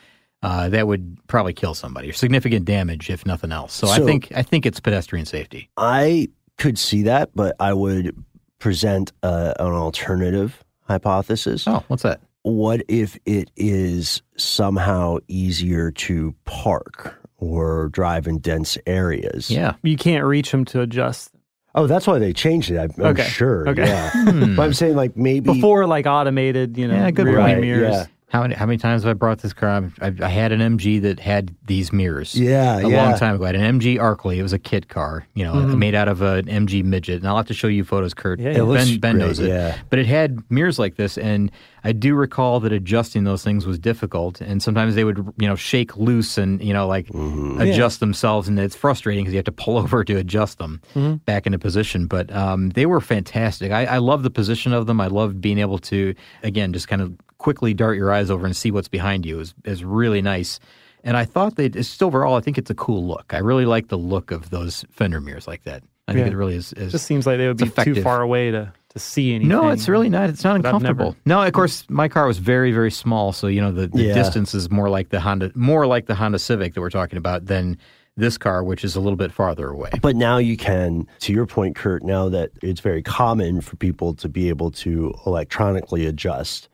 [SPEAKER 3] uh, that would probably kill somebody or significant damage if nothing else. So, I think I think it's pedestrian safety.
[SPEAKER 5] I could see that, but I would present uh, an alternative hypothesis.
[SPEAKER 3] Oh, what's that?
[SPEAKER 5] What if it is somehow easier to park or drive in dense areas?
[SPEAKER 3] Yeah.
[SPEAKER 4] You can't reach them to adjust.
[SPEAKER 5] Oh, that's why they changed it. I'm, I'm
[SPEAKER 4] Okay.
[SPEAKER 5] sure.
[SPEAKER 4] Okay.
[SPEAKER 5] Yeah. but I'm saying like maybe
[SPEAKER 4] Before, like automated, you know,
[SPEAKER 3] Yeah, good
[SPEAKER 4] rear view
[SPEAKER 5] point.
[SPEAKER 4] mirrors.
[SPEAKER 5] Yeah.
[SPEAKER 3] How many how many times have I brought this car? I, I had an MG that had these mirrors.
[SPEAKER 5] Yeah,
[SPEAKER 3] a
[SPEAKER 5] yeah.
[SPEAKER 3] long time ago. I had an MG Arkley. It was a kit car, you know, made out of an MG midget. And I'll have to show you photos, Kurt.
[SPEAKER 4] Yeah,
[SPEAKER 5] It
[SPEAKER 4] yeah.
[SPEAKER 5] looks
[SPEAKER 3] ben, ben
[SPEAKER 5] great,
[SPEAKER 3] knows it.
[SPEAKER 5] yeah.
[SPEAKER 3] But it had mirrors like this, and I do recall that adjusting those things was difficult. And sometimes they would, you know, shake loose and you know, like
[SPEAKER 5] Mm-hmm.
[SPEAKER 3] adjust themselves, and it's frustrating because you have to pull [laughs] over to adjust them back into position. But um, they were fantastic. I, I love the position of them. I love being able to, again, just kind of quickly dart your eyes over and see what's behind you is is really nice. And I thought that it's overall, I think it's a cool look. I really like the look of those fender mirrors like that. I think
[SPEAKER 4] Yeah.
[SPEAKER 3] it really is. is
[SPEAKER 4] Just seems like they would be
[SPEAKER 3] It's
[SPEAKER 4] too far away to, to see anything.
[SPEAKER 3] no, it's really not. It's not
[SPEAKER 4] But I've never-
[SPEAKER 3] uncomfortable. No, of course, my car was very, very small, so you know the, the
[SPEAKER 5] Yeah.
[SPEAKER 3] distance is more like the Honda, more like the Honda Civic that we're talking about than this car, which is a little bit farther away.
[SPEAKER 5] But now you can, to your point, Kurt, now that it's very common for people to be able to electronically adjust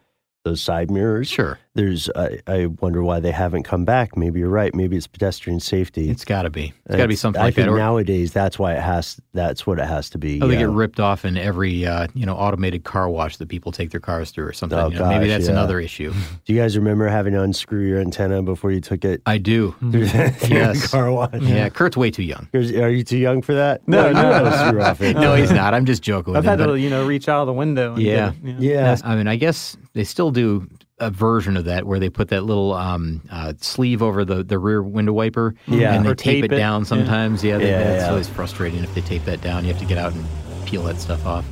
[SPEAKER 5] those side mirrors.
[SPEAKER 3] Sure,
[SPEAKER 5] There's, I, I wonder why they haven't come back. Maybe you're right. Maybe it's pedestrian safety.
[SPEAKER 3] it's got to be. It's got to be something
[SPEAKER 5] I
[SPEAKER 3] like
[SPEAKER 5] think
[SPEAKER 3] that.
[SPEAKER 5] Nowadays, that's why it has. That's what it has to be.
[SPEAKER 3] Oh, they
[SPEAKER 5] yeah.
[SPEAKER 3] get ripped off in every uh, you know automated car wash that people take their cars through or something.
[SPEAKER 5] Oh,
[SPEAKER 3] you know, maybe that's
[SPEAKER 5] yeah.
[SPEAKER 3] another issue. [laughs]
[SPEAKER 5] Do you guys remember having to unscrew your antenna before you took it
[SPEAKER 3] I do. [laughs]
[SPEAKER 5] through the
[SPEAKER 3] Yes.
[SPEAKER 5] car wash?
[SPEAKER 3] Yeah, Kurt's way too young.
[SPEAKER 5] Are you too young for that?
[SPEAKER 4] No,
[SPEAKER 5] you
[SPEAKER 4] no.
[SPEAKER 5] know screw off it. [laughs]
[SPEAKER 3] No, he's not. I'm just joking with
[SPEAKER 4] I've
[SPEAKER 3] him.
[SPEAKER 4] had
[SPEAKER 3] but-
[SPEAKER 4] to, you know, reach out of the window. And
[SPEAKER 3] Yeah.
[SPEAKER 4] Get it, yeah.
[SPEAKER 5] Yeah.
[SPEAKER 3] I mean, I guess they still do a version of that where they put that little um, uh, sleeve over the, the rear window wiper
[SPEAKER 5] Yeah.
[SPEAKER 3] and they
[SPEAKER 4] Or
[SPEAKER 3] tape,
[SPEAKER 4] tape
[SPEAKER 3] it
[SPEAKER 4] it.
[SPEAKER 3] down
[SPEAKER 4] Yeah.
[SPEAKER 3] sometimes. Yeah, they,
[SPEAKER 5] Yeah,
[SPEAKER 3] that's
[SPEAKER 5] yeah.
[SPEAKER 3] always frustrating if they tape that down. You have to get out and peel that stuff off.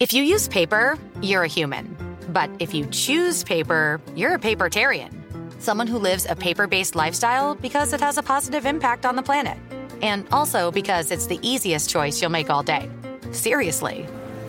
[SPEAKER 6] If you use paper, you're a human. But if you choose paper, you're a papertarian. Someone who lives a paper based lifestyle because it has a positive impact on the planet. And also because it's the easiest choice you'll make all day. Seriously.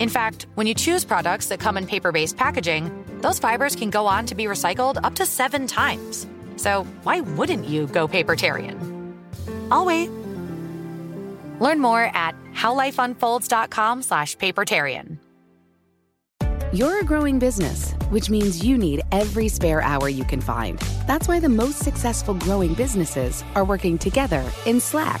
[SPEAKER 6] In fact, when you choose products that come in paper based packaging, those fibers can go on to be recycled up to seven times. So why wouldn't you go papertarian? I'll wait. Learn more at howlifeunfolds.com slash papertarian.
[SPEAKER 2] You're a growing business, which means you need every spare hour you can find. That's why the most successful growing businesses are working together in Slack.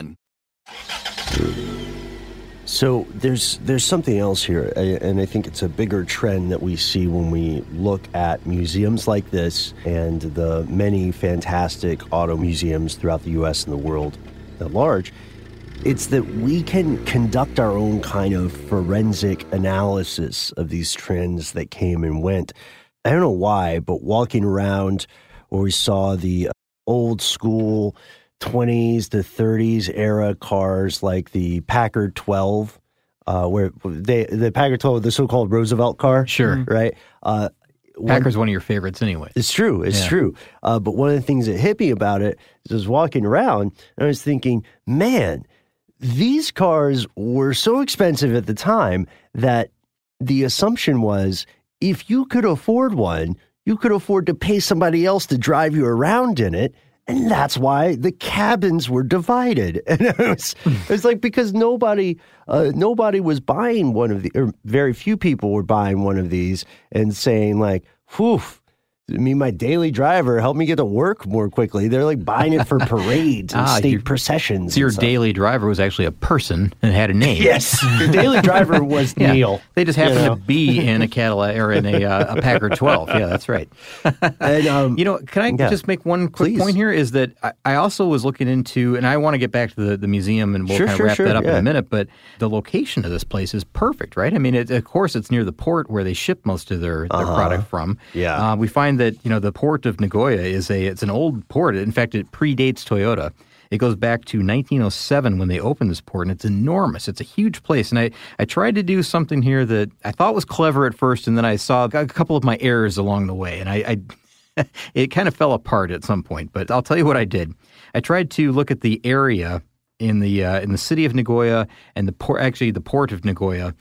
[SPEAKER 5] So there's there's something else here, and I think it's a bigger trend that we see when we look at museums like this and the many fantastic auto museums throughout the U.S. and the world at large. It's that we can conduct our own kind of forensic analysis of these trends that came and went. I don't know why, but walking around where we saw the old school 20s to 30s era cars like the Packard 12, uh, where they the Packard 12, the so-called Roosevelt car,
[SPEAKER 3] Sure.
[SPEAKER 5] right? Uh,
[SPEAKER 3] Packard's one of your favorites anyway.
[SPEAKER 5] it's true. It's
[SPEAKER 3] Yeah.
[SPEAKER 5] true. Uh, but one of the things that hit me about it is I was walking around and I was thinking, man, these cars were so expensive at the time that the assumption was if you could afford one, you could afford to pay somebody else to drive you around in it. And that's why the cabins were divided. [laughs] And it was, it was like because nobody, uh, nobody was buying one of the, or very few people were buying one of these and saying like, "Whew, I mean, my daily driver helped me get to work more quickly." They're like buying it for [laughs] parades and
[SPEAKER 3] Ah,
[SPEAKER 5] state
[SPEAKER 3] your-
[SPEAKER 5] processions.
[SPEAKER 3] So your daily driver was actually a person and had a name. [laughs]
[SPEAKER 5] yes,
[SPEAKER 4] Your daily driver was [laughs]
[SPEAKER 3] Yeah.
[SPEAKER 4] Neil.
[SPEAKER 3] They just happened
[SPEAKER 4] you know?
[SPEAKER 3] to be in a Cadillac or in a, uh, a Packard 12. Yeah, that's right.
[SPEAKER 5] and um,
[SPEAKER 3] You know, can I
[SPEAKER 5] Yeah.
[SPEAKER 3] just make one quick
[SPEAKER 5] Please.
[SPEAKER 3] point here? Is that I, I also was looking into, and I want to get back to the, the museum, and we'll
[SPEAKER 5] Sure,
[SPEAKER 3] kind of
[SPEAKER 5] sure,
[SPEAKER 3] wrap
[SPEAKER 5] sure,
[SPEAKER 3] that up in a minute. But the location of this place is perfect, right? I mean, it, of course, it's near the port where they ship most of their, their product from.
[SPEAKER 5] Uh-huh. Yeah.
[SPEAKER 3] uh, we find that you know the port of Nagoya is a it's an old port. In fact, it predates Toyota. It goes back to 1907 when they opened this port, and it's enormous. It's a huge place. And I, I tried to do something here that I thought was clever at first, and then I saw a couple of my errors along the way. And I, I [laughs] it kind of fell apart at some point. But I'll tell you what I did. I tried to look at the area in the uh, in the city of Nagoya and the port, actually the port of Nagoya,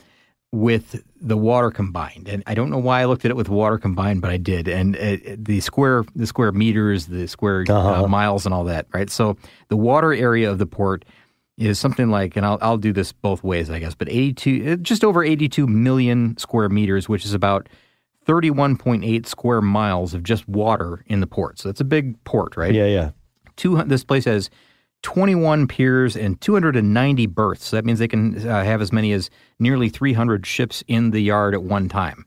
[SPEAKER 3] with the water combined. And I don't know why I looked at it with water combined, but I did. And uh, the square the square meters, the square uh, miles, and all that. Right. So the water area of the port is something like, and I'll I'll do this both ways, I guess, but eighty two, just over eighty two million square meters, which is about 31.8 square miles of just water in the port. So that's a big port, right?
[SPEAKER 5] yeah, yeah.
[SPEAKER 3] Two, this place has 21 piers and 290 berths. So that means they can uh, have as many as nearly 300 ships in the yard at one time.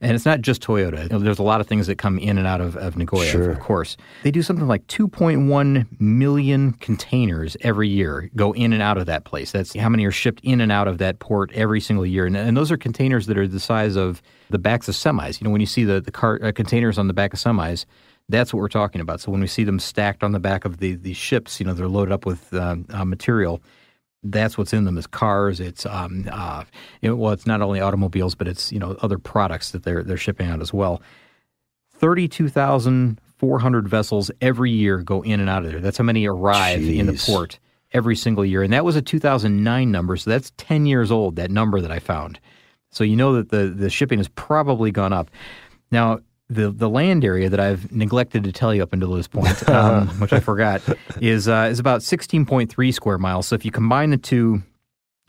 [SPEAKER 3] And it's not just Toyota. There's a lot of things that come in and out of, of Nagoya,
[SPEAKER 5] Sure.
[SPEAKER 3] of course. They do something like 2.1 million containers every year go in and out of that place. That's how many are shipped in and out of that port every single year. And, and those are containers that are the size of the backs of semis. You know, when you see the, the car, uh, containers on the back of semis, that's what we're talking about. So when we see them stacked on the back of the, these ships, you know, they're loaded up with uh, uh, material. That's what's in them is cars. It's um, uh, you know, well, it's not only automobiles, but it's you know other products that they're they're shipping out as well. Thirty-two thousand four hundred vessels every year go in and out of there. That's how many arrive in the port every single year, and that was a 2009 number. So that's 10 years old. That number that I found. So you know that the the shipping has probably gone up. Now the the land area that I've neglected to tell you up until this point, [laughs] um, which I forgot, is uh, is about 16.3 square miles. So if you combine the two,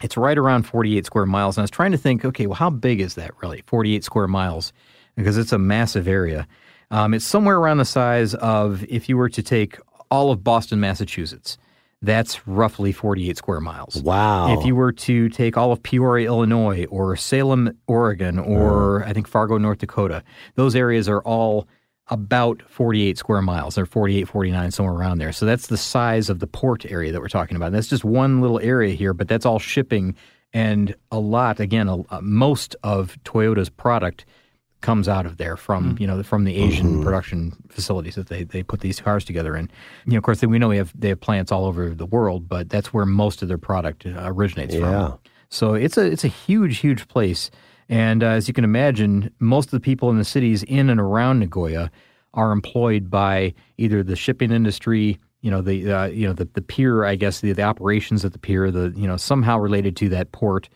[SPEAKER 3] it's right around 48 square miles. And I was trying to think, okay, well, how big is that really? 48 square miles, because it's a massive area. Um, it's somewhere around the size of if you were to take all of Boston, Massachusetts. That's roughly 48 square miles.
[SPEAKER 5] Wow.
[SPEAKER 3] If you were to take all of Peoria, Illinois, or Salem, Oregon, uh-huh. or I think Fargo, North Dakota, those areas are all about 48 square miles. They're 48, 49, somewhere around there. So that's the size of the port area that we're talking about. And that's just one little area here, but that's all shipping and a lot, again, a, a- most of Toyota's product comes out of there from you know from the Asian production facilities that they, they put these cars together in. You know, of course, we know we have they have plants all over the world, but that's where most of their product uh, originates
[SPEAKER 5] Yeah.
[SPEAKER 3] from. So it's a it's a huge huge place, and uh, as you can imagine, most of the people in the cities in and around Nagoya are employed by either the shipping industry. You know the uh, you know the, the pier, I guess the, the operations at the pier, the you know somehow related to that port,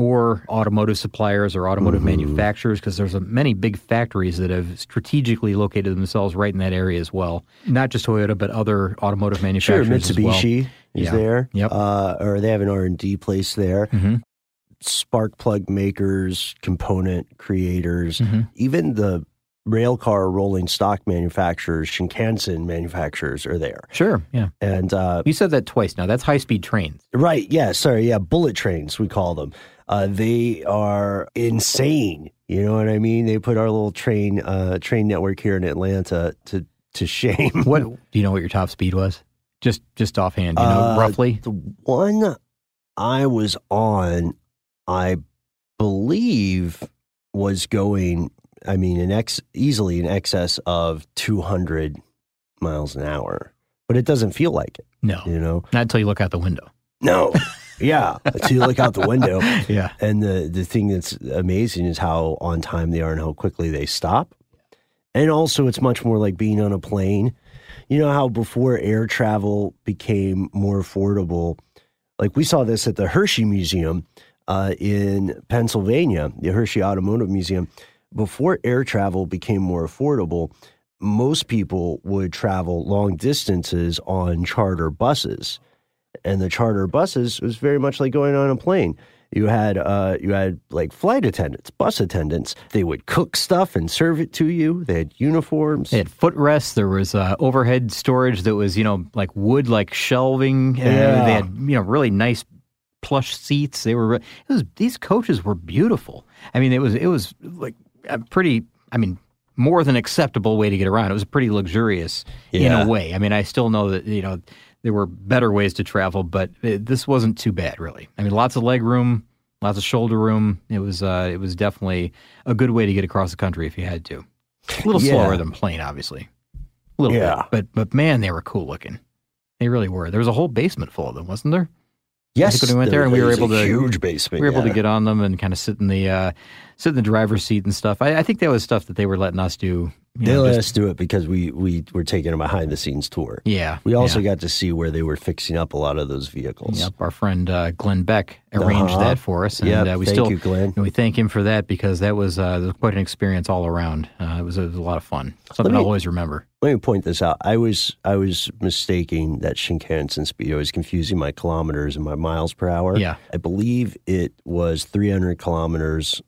[SPEAKER 3] or automotive suppliers or automotive manufacturers because there's a, many big factories that have strategically located themselves right in that area as well. Not just Toyota, but other automotive
[SPEAKER 5] Sure,
[SPEAKER 3] manufacturers as well.
[SPEAKER 5] Mitsubishi is
[SPEAKER 3] Yeah.
[SPEAKER 5] there.
[SPEAKER 3] Yep.
[SPEAKER 5] Uh, or they have an R and D place there.
[SPEAKER 3] Mhm.
[SPEAKER 5] Spark plug makers, component creators,
[SPEAKER 3] Mhm.
[SPEAKER 5] even the rail car rolling stock manufacturers, Shinkansen manufacturers are there.
[SPEAKER 3] Sure, yeah.
[SPEAKER 5] And uh,
[SPEAKER 3] You said that twice now. That's high speed trains.
[SPEAKER 5] right, yeah, sorry, yeah, bullet trains we call them. Uh, they are insane. You know what I mean? They put our little train uh, train network here in Atlanta to to shame. [laughs]
[SPEAKER 3] What do you know what your top speed was? Just just offhand, you know,
[SPEAKER 5] Uh,
[SPEAKER 3] roughly.
[SPEAKER 5] The one I was on, I believe, was going. I mean, in ex easily in excess of two hundred miles an hour, but it doesn't feel like it.
[SPEAKER 3] No,
[SPEAKER 5] You know?
[SPEAKER 3] not until you look out the window.
[SPEAKER 5] No. [laughs] yeah. Until you look out the window, [laughs]
[SPEAKER 3] Yeah,
[SPEAKER 5] and the the thing that's amazing is how on time they are and how quickly they stop. And also, it's much more like being on a plane. You know how before air travel became more affordable, like we saw this at the Hershey Museum uh, in Pennsylvania, the Hershey Automotive Museum. Before air travel became more affordable, most people would travel long distances on charter buses and the charter buses was very much like going on a plane. You had uh, you had like flight attendants, bus attendants. They would cook stuff and serve it to you. They had uniforms.
[SPEAKER 3] they had footrests. There was uh, overhead storage that was you know like wood, like shelving. Uh, They had you know really nice plush seats. They were it was these coaches were beautiful. I mean, it was it was like a pretty. I mean. More than acceptable way to get around. It was pretty luxurious in a way. I mean, I still know that you know there were better ways to travel, but it, this wasn't too bad, really. I mean, lots of leg room, lots of shoulder room. It was uh, it was definitely a good way to get across the country if you had to. A little
[SPEAKER 5] Yeah.
[SPEAKER 3] slower than plane, obviously. A little
[SPEAKER 5] Yeah.
[SPEAKER 3] bit, but but man, they were cool looking. They really were. There was a whole basement full of them, wasn't there?
[SPEAKER 5] yes,
[SPEAKER 3] when we went there and we were able to-
[SPEAKER 5] huge basement.
[SPEAKER 3] We were able
[SPEAKER 5] yeah.
[SPEAKER 3] to get on them and kind of sit in the uh, sit in the driver's seat and stuff. I, I think that was stuff that they were letting us do.
[SPEAKER 5] They
[SPEAKER 3] know,
[SPEAKER 5] let
[SPEAKER 3] just-
[SPEAKER 5] us do it because we we were taking a behind the scenes tour.
[SPEAKER 3] yeah.
[SPEAKER 5] We also
[SPEAKER 3] yeah.
[SPEAKER 5] got to see where they were fixing up a lot of those vehicles.
[SPEAKER 3] Yep, our friend uh, Glenn Beck arranged
[SPEAKER 5] Uh-huh.
[SPEAKER 3] that for us, and
[SPEAKER 5] Yep,
[SPEAKER 3] uh, we
[SPEAKER 5] thank
[SPEAKER 3] still
[SPEAKER 5] you, Glenn.
[SPEAKER 3] and we thank him for that because that was, uh, was quite an experience all around. Uh, it, was, it was a lot of fun, something
[SPEAKER 5] me-
[SPEAKER 3] I'll always remember.
[SPEAKER 5] Let me point this out. I was I was mistaking that Shinkansen speed. I was confusing my kilometers and my miles per hour.
[SPEAKER 3] Yeah.
[SPEAKER 5] I believe it was 300 kilometers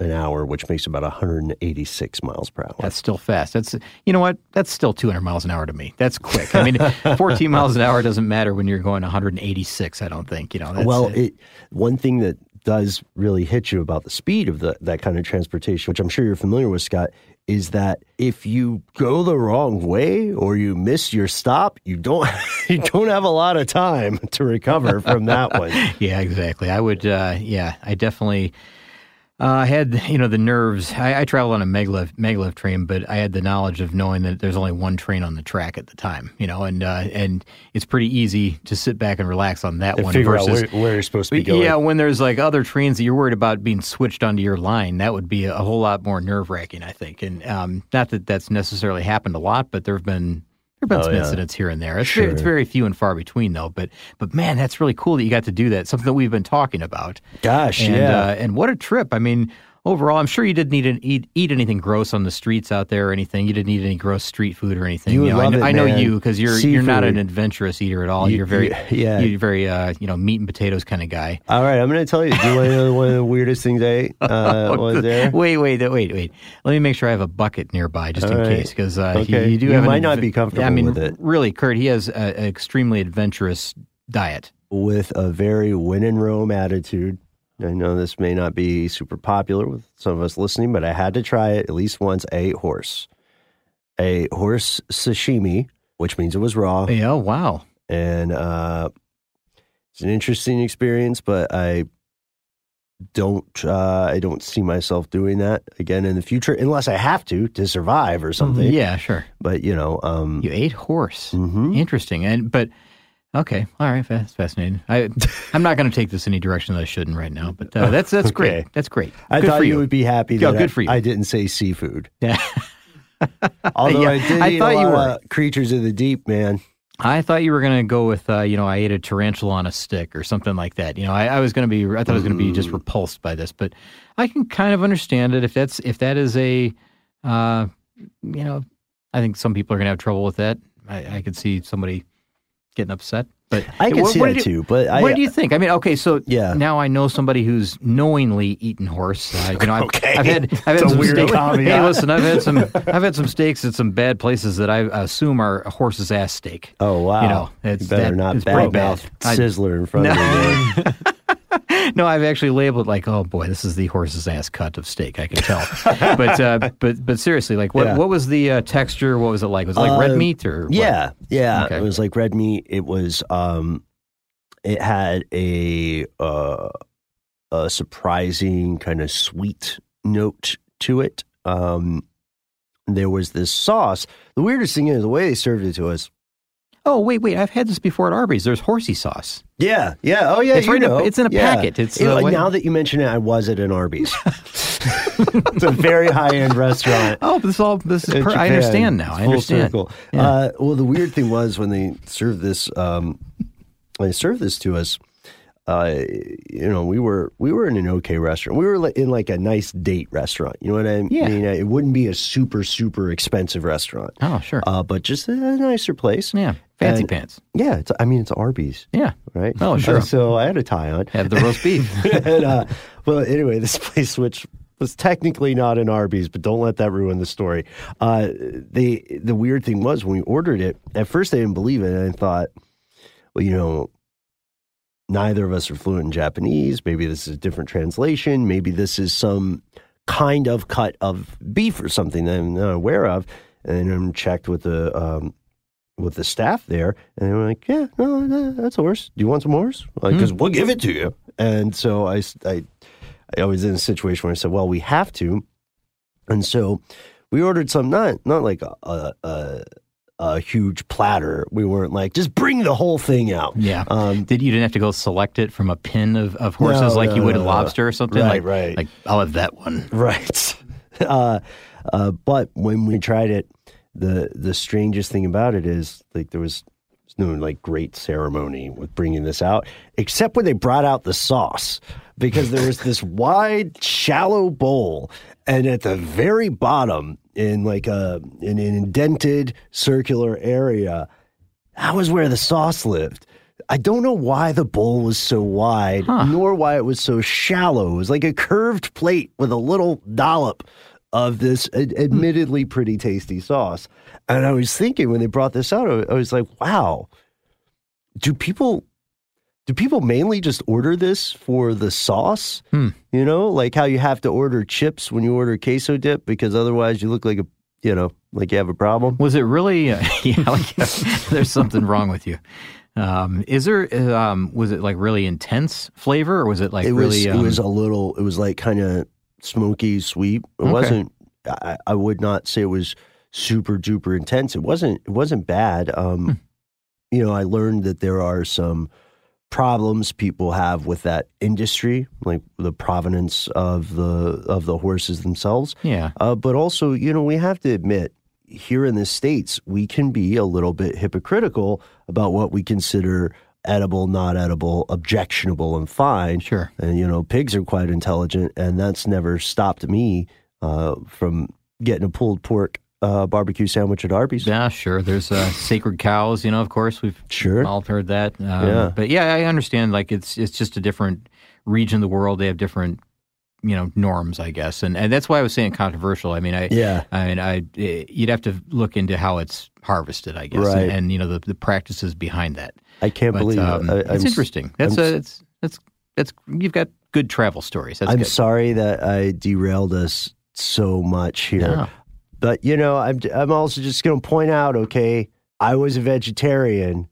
[SPEAKER 5] an hour, which makes about 186 miles per hour.
[SPEAKER 3] That's still fast. That's you know what? That's still 200 miles an hour to me. That's quick. I mean, [laughs] 14 miles an hour doesn't matter when you're going 186. I don't think you know. That's,
[SPEAKER 5] well, it one thing that does really hit you about the speed of the, that kind of transportation, which I'm sure you're familiar with, Scott, is that if you go the wrong way or you miss your stop, you don't [laughs] you don't have a lot of time to recover from that one. [laughs]
[SPEAKER 3] yeah, exactly. I would. Uh, yeah, I definitely. Uh, I had, [laughs] you know, the nerves. I, I traveled on a maglev maglev train, but I had the knowledge of knowing that there's only one train on the track at the time, you know, and uh, and it's pretty easy to sit back and relax on that
[SPEAKER 5] And
[SPEAKER 3] one
[SPEAKER 5] figure
[SPEAKER 3] versus
[SPEAKER 5] out where, where you're supposed to be going.
[SPEAKER 3] Yeah, when there's like other trains that you're worried about being switched onto your line, that would be a, whole lot more nerve wracking, I think. And um, not that that's necessarily happened a lot, but there have been there have been
[SPEAKER 5] Oh,
[SPEAKER 3] some
[SPEAKER 5] yeah.
[SPEAKER 3] incidents here and there. It's, very, it's very few and far between, though. But but man, that's really cool that you got to do that. Something that we've been talking about.
[SPEAKER 5] Gosh,
[SPEAKER 3] And,
[SPEAKER 5] yeah.
[SPEAKER 3] uh, and what a trip! I mean, overall, I'm sure you didn't eat, eat eat anything gross on the streets out there or anything. You didn't eat any gross street food or anything.
[SPEAKER 5] You would
[SPEAKER 3] know,
[SPEAKER 5] love
[SPEAKER 3] I, know-
[SPEAKER 5] it,
[SPEAKER 3] I know
[SPEAKER 5] man.
[SPEAKER 3] you because you're you're not an adventurous eater at all.
[SPEAKER 5] You-
[SPEAKER 3] You, are very
[SPEAKER 5] you- yeah.
[SPEAKER 3] you're very uh, you know meat and potatoes kind of guy.
[SPEAKER 5] All right, I'm going to tell you. Do you want to know one of the weirdest things I ate? [laughs] Uh, was there?
[SPEAKER 3] Wait, wait, wait, wait. Let me make sure I have a bucket nearby just in
[SPEAKER 5] All right.
[SPEAKER 3] case because uh,
[SPEAKER 5] Okay.
[SPEAKER 3] you, you do
[SPEAKER 5] You
[SPEAKER 3] have an
[SPEAKER 5] might not be comfortable
[SPEAKER 3] I mean,
[SPEAKER 5] with it.
[SPEAKER 3] really, Kurt, he has an extremely adventurous diet.
[SPEAKER 5] with a very win and Rome attitude. I know this may not be super popular with some of us listening, but I had to try it at least once. A horse, a horse sashimi, which means it was raw,
[SPEAKER 3] Yeah, oh, wow.
[SPEAKER 5] and uh, it's an interesting experience. But I don't, uh, I don't see myself doing that again in the future, unless I have to to survive or something.
[SPEAKER 3] Yeah, sure.
[SPEAKER 5] But you know, um,
[SPEAKER 3] You ate horse.
[SPEAKER 5] mhm.
[SPEAKER 3] Interesting. And but okay, all right, that's fascinating. I I'm not going to take this any direction that I shouldn't right now, but uh, that's that's
[SPEAKER 5] Okay.
[SPEAKER 3] great. That's great.
[SPEAKER 5] I
[SPEAKER 3] good
[SPEAKER 5] thought you.
[SPEAKER 3] you.
[SPEAKER 5] would be happy
[SPEAKER 3] Yeah,
[SPEAKER 5] that
[SPEAKER 3] good
[SPEAKER 5] I,
[SPEAKER 3] for you.
[SPEAKER 5] I didn't say seafood. [laughs]
[SPEAKER 3] Yeah.
[SPEAKER 5] Although
[SPEAKER 3] Yeah,
[SPEAKER 5] I did
[SPEAKER 3] I
[SPEAKER 5] eat
[SPEAKER 3] thought
[SPEAKER 5] a
[SPEAKER 3] you were.
[SPEAKER 5] of creatures of the deep, man.
[SPEAKER 3] I thought you were going to go with, uh, you know, I ate a tarantula on a stick or something like that. You know, I, I was going to be, I thought I was going to be
[SPEAKER 5] Mm.
[SPEAKER 3] just repulsed by this, but I can kind of understand it if that's, if that is a, uh, you know, I think some people are going to have trouble with that. I, I could see somebody getting upset, but
[SPEAKER 5] I can
[SPEAKER 3] What-
[SPEAKER 5] see
[SPEAKER 3] what
[SPEAKER 5] that
[SPEAKER 3] you-
[SPEAKER 5] too, but I,
[SPEAKER 3] what do you think? I mean, okay, so
[SPEAKER 5] Yeah.
[SPEAKER 3] now I know somebody who's knowingly eaten horse. Uh, you know, I've,
[SPEAKER 5] Okay.
[SPEAKER 3] I've had, I've had
[SPEAKER 5] It's
[SPEAKER 3] some
[SPEAKER 5] weird.
[SPEAKER 3] Hey, listen, I've had some, I've had some steaks at some bad places that I assume are a horse's ass steak.
[SPEAKER 5] Oh wow!
[SPEAKER 3] You know, it's
[SPEAKER 5] You better
[SPEAKER 3] that-
[SPEAKER 5] not
[SPEAKER 3] it's pretty
[SPEAKER 5] bad
[SPEAKER 3] bad.
[SPEAKER 5] mouth Sizzler in front of me. [laughs] [laughs] [laughs]
[SPEAKER 3] No, I've actually labeled like, oh boy, this is the horse's ass cut of steak. I can tell. [laughs] but uh, but but seriously, like, what
[SPEAKER 5] Yeah.
[SPEAKER 3] what was the uh, texture? What was it like? Was it like red
[SPEAKER 5] Uh,
[SPEAKER 3] meat or what?
[SPEAKER 5] Yeah, yeah.
[SPEAKER 3] Okay.
[SPEAKER 5] It was like red meat. It was. um It had a uh, a surprising kind of sweet note to it. Um There was this sauce. The weirdest thing is the way they served it to us.
[SPEAKER 3] Oh wait, wait, I've had this before at Arby's. There's horsey sauce.
[SPEAKER 5] Yeah, yeah. Oh yeah,
[SPEAKER 3] It's
[SPEAKER 5] you
[SPEAKER 3] right in a-
[SPEAKER 5] know.
[SPEAKER 3] it's in a
[SPEAKER 5] Yeah.
[SPEAKER 3] packet. It's,
[SPEAKER 5] It-
[SPEAKER 3] uh,
[SPEAKER 5] now that you mention it, I was at an Arby's. [laughs] it's a very high end restaurant.
[SPEAKER 3] Oh, this all this is. Per- I understand now. I understand. Yeah.
[SPEAKER 5] Uh, well, the weird thing was when they served this, um, when they served this to us. Uh, you know, we were we were in an okay restaurant. We were in like a nice date restaurant. You know what I mean?
[SPEAKER 3] Yeah.
[SPEAKER 5] mean? It wouldn't be a super super expensive restaurant,
[SPEAKER 3] Oh, sure.
[SPEAKER 5] uh, but just a nicer place.
[SPEAKER 3] yeah, fancy
[SPEAKER 5] and-
[SPEAKER 3] pants.
[SPEAKER 5] Yeah, it's, I mean it's Arby's,
[SPEAKER 3] Yeah,
[SPEAKER 5] right?
[SPEAKER 3] Oh, [laughs] sure.
[SPEAKER 5] Uh, so I had a tie on.
[SPEAKER 3] Had the roast beef. [laughs]
[SPEAKER 5] and, uh, well, anyway, this [laughs] place, which was technically not an Arby's, but don't let that ruin the story. Uh, the the weird thing was when we ordered it, at first I didn't believe it, and I thought, well, you know, neither of us are fluent in Japanese. Maybe this is a different translation. Maybe this is some kind of cut of beef or something that I'm not aware of. And I'm checked with the um, with the staff there, and they were like, "Yeah, no, no, that's a horse. Do you want some horse? Because we'll give it to you." And so I, I, I was in a situation where I said, "Well, we have to," and so we ordered some not not like a a, a, a huge platter. We weren't like just bring the whole thing out.
[SPEAKER 3] Yeah.
[SPEAKER 5] Um,
[SPEAKER 3] Did you didn't have to go select it from a pin of, of horses
[SPEAKER 5] No,
[SPEAKER 3] like
[SPEAKER 5] no,
[SPEAKER 3] you would a
[SPEAKER 5] no, no.
[SPEAKER 3] lobster or something?
[SPEAKER 5] Right,
[SPEAKER 3] like,
[SPEAKER 5] right.
[SPEAKER 3] Like I'll have that one.
[SPEAKER 5] Right. [laughs] Uh, uh, but when we tried it, the the strangest thing about it is like there was no like great ceremony with bringing this out, except when they brought out the sauce because there was this [laughs] wide, shallow bowl, and at the very bottom, in like a in an indented circular area, that was where the sauce lived. I don't know why the bowl was so wide, nor why it was so shallow. It was like a curved plate with a little dollop of this ad- admittedly pretty tasty sauce. And I was thinking when they brought this out, I was like, wow, do people do people mainly just order this for the sauce?
[SPEAKER 3] Hmm.
[SPEAKER 5] You know, like how you have to order chips when you order queso dip because otherwise you look like a you know like you have a problem.
[SPEAKER 3] Was it really? Uh, [laughs] yeah, like, there's something wrong with you. Um, is there? Um, was it like really intense flavor, or was it like
[SPEAKER 5] it was
[SPEAKER 3] really?
[SPEAKER 5] it
[SPEAKER 3] um,
[SPEAKER 5] was a little it was like kind of smoky sweet it
[SPEAKER 3] Okay.
[SPEAKER 5] wasn't I, I would not say it was super duper intense it wasn't it wasn't bad um
[SPEAKER 3] Hmm.
[SPEAKER 5] you know i learned that there are some problems people have with that industry like the provenance of the of the horses themselves
[SPEAKER 3] yeah.
[SPEAKER 5] uh, but also, you know, we have to admit here in the States, we can be a little bit hypocritical about what we consider edible, not edible, objectionable, and fine.
[SPEAKER 3] Sure.
[SPEAKER 5] And, you know, pigs are quite intelligent, and that's never stopped me uh, from getting a pulled pork uh, barbecue sandwich at Arby's.
[SPEAKER 3] Yeah, sure. There's uh, sacred cows, you know. Of course, we've
[SPEAKER 5] Sure.
[SPEAKER 3] all heard that. Um,
[SPEAKER 5] Yeah.
[SPEAKER 3] But yeah, I understand. Like it's it's just a different region of the world. They have different, you know, norms, I guess, and and that's why I was saying controversial. I mean, I
[SPEAKER 5] Yeah.
[SPEAKER 3] I mean, I eh, you'd have to look into how it's harvested, I guess,
[SPEAKER 5] Right.
[SPEAKER 3] and, and you know the, the practices behind that.
[SPEAKER 5] I can't
[SPEAKER 3] But
[SPEAKER 5] believe
[SPEAKER 3] um,
[SPEAKER 5] it. I,
[SPEAKER 3] it's
[SPEAKER 5] I'm
[SPEAKER 3] interesting. That's
[SPEAKER 5] I'm
[SPEAKER 3] a, it's that's that's you've got good travel stories. That's
[SPEAKER 5] I'm
[SPEAKER 3] good.
[SPEAKER 5] sorry that I derailed us so much here.
[SPEAKER 3] Yeah.
[SPEAKER 5] But you know, I'm I'm also just going to point out, okay, I was a vegetarian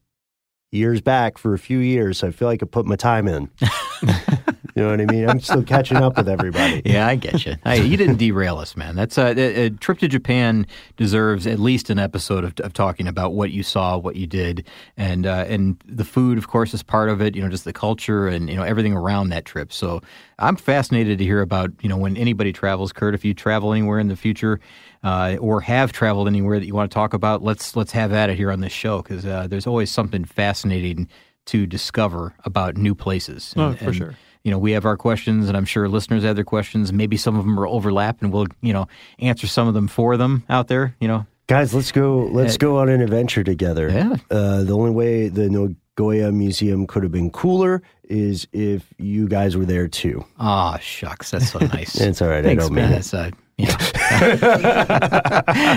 [SPEAKER 5] years back for a few years. So I feel like I put my time in. [laughs] you know what I mean? I'm still catching up with everybody. [laughs]
[SPEAKER 3] Yeah, I get you. Hey, you didn't derail us, man. That's uh, a, a trip to Japan deserves at least an episode of, of talking about what you saw, what you did, and uh, and the food, of course, is part of it. You know, just the culture and you know everything around that trip. So I'm fascinated to hear about you know when anybody travels. Kurt, if you travel anywhere in the future. Uh, or have traveled anywhere that you want to talk about? Let's let's have at it here on this show because uh, there's always something fascinating to discover about new places.
[SPEAKER 4] Oh, for
[SPEAKER 3] and,
[SPEAKER 4] sure.
[SPEAKER 3] You know, we have our questions, and I'm sure listeners have their questions. Maybe some of them are overlap, and we'll, you know, answer some of them for them out there. You know,
[SPEAKER 5] Guys, let's go let's go on an adventure together.
[SPEAKER 3] Yeah.
[SPEAKER 5] Uh, the only way the Nagoya Museum could have been cooler is if you guys were there too.
[SPEAKER 3] ah, shucks, that's so nice. [laughs]
[SPEAKER 5] It's all right.
[SPEAKER 3] Thanks,
[SPEAKER 5] I don't
[SPEAKER 3] man.
[SPEAKER 5] mean it.
[SPEAKER 3] It's, uh, you know,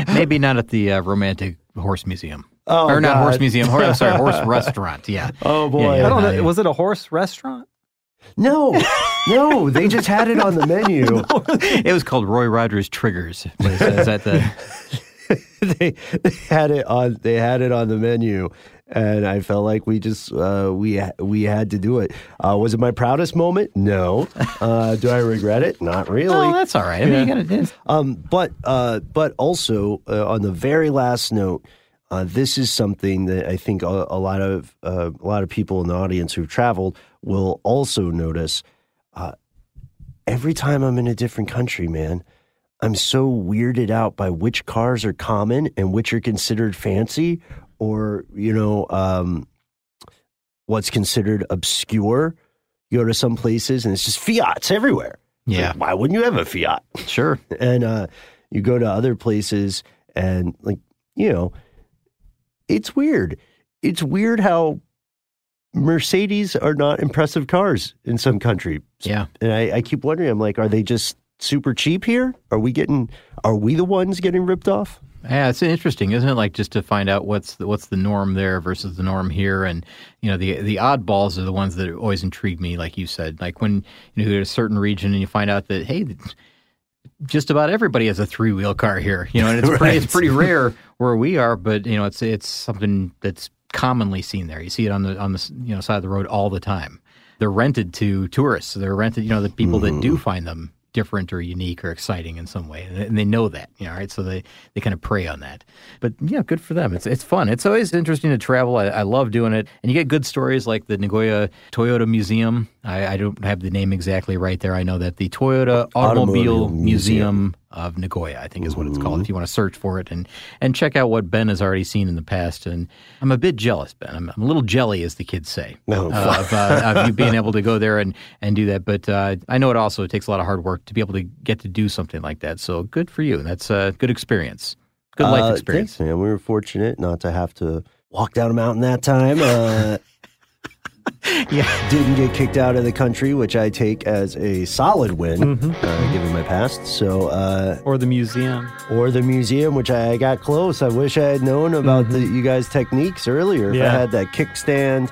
[SPEAKER 3] [laughs] maybe not at the uh, romantic horse museum.
[SPEAKER 5] Oh,
[SPEAKER 3] or not horse museum. Or, I'm sorry, [laughs] horse restaurant. Yeah.
[SPEAKER 5] Oh boy.
[SPEAKER 3] Yeah, yeah.
[SPEAKER 4] I don't
[SPEAKER 3] no,
[SPEAKER 4] know. Was it a horse restaurant?
[SPEAKER 5] No, [laughs] no, they just had it on the menu. [laughs]
[SPEAKER 3] It was called Roy Rogers Triggers. Is, is that the? [laughs]
[SPEAKER 5] they, they had it on. They had it on the menu, and I felt like we just uh, we we had to do it. Uh, was it my proudest moment? No. Uh, do I regret it? Not really.
[SPEAKER 3] Oh, that's all right. I mean, you gotta, it's-
[SPEAKER 5] Um, but uh, but also uh, on the very last note, uh, this is something that I think a, a lot of uh, a lot of people in the audience who've traveled will also notice. Uh, every time I'm in a different country, man, I'm so weirded out by which cars are common and which are considered fancy, or you know, um, what's considered obscure. You go to some places and it's just Fiats everywhere.
[SPEAKER 3] Yeah.
[SPEAKER 5] like, why wouldn't you have a Fiat?
[SPEAKER 3] sure. [laughs]
[SPEAKER 5] and uh, you go to other places and like you know it's weird it's weird how mercedes are not impressive cars in some countries
[SPEAKER 3] Yeah.
[SPEAKER 5] and I, I keep wondering i'm like are they just super cheap here are we getting are we the ones getting ripped off
[SPEAKER 3] Yeah, it's interesting, isn't it? Like just to find out what's the, what's the norm there versus the norm here, and you know the the oddballs are the ones that always intrigue me. Like you said, like when you know, go to a certain region and you find out that hey, just about everybody has a three wheel car here. You know, and it's [laughs] pretty it's pretty rare where we are, but you know it's it's something that's commonly seen there. You see it on the on the you know side of the road all the time. They're rented to tourists. They're rented, you know, the people that do hmm. find them different or unique or exciting in some way, and they- know that, you know, right? So they, they kind of prey on that. But yeah, good for them. It's it's fun. It's always interesting to travel. I, I love doing it, and you get good stories like the Nagoya Toyota Museum. I, I don't have the name exactly right there. I know that the Toyota Automobile,
[SPEAKER 5] Automobile
[SPEAKER 3] Museum.
[SPEAKER 5] Museum.
[SPEAKER 3] Of Nagoya, I think is what it's called. If you want to search for it and and check out what Ben has already seen in the past, and I'm a bit jealous, Ben. I'm, I'm a little jelly, as the kids say,
[SPEAKER 5] Oh,
[SPEAKER 3] uh, of, uh, of you being able to go there and and do that. But uh, I know it also takes a lot of hard work to be able to get to do something like that. So good for you. That's a good experience. Good life
[SPEAKER 5] Uh,
[SPEAKER 3] experience.
[SPEAKER 5] thanks, man. We were fortunate not to have to walk down a mountain that time. [laughs]
[SPEAKER 3] Yeah.
[SPEAKER 5] Didn't get kicked out of the country, which I take as a solid win,
[SPEAKER 3] Mm-hmm.
[SPEAKER 5] uh, given my past. So, uh,
[SPEAKER 4] Or the museum?
[SPEAKER 5] or the museum, which I got close. I wish I had known about the, you guys' techniques earlier. If I had that kickstand,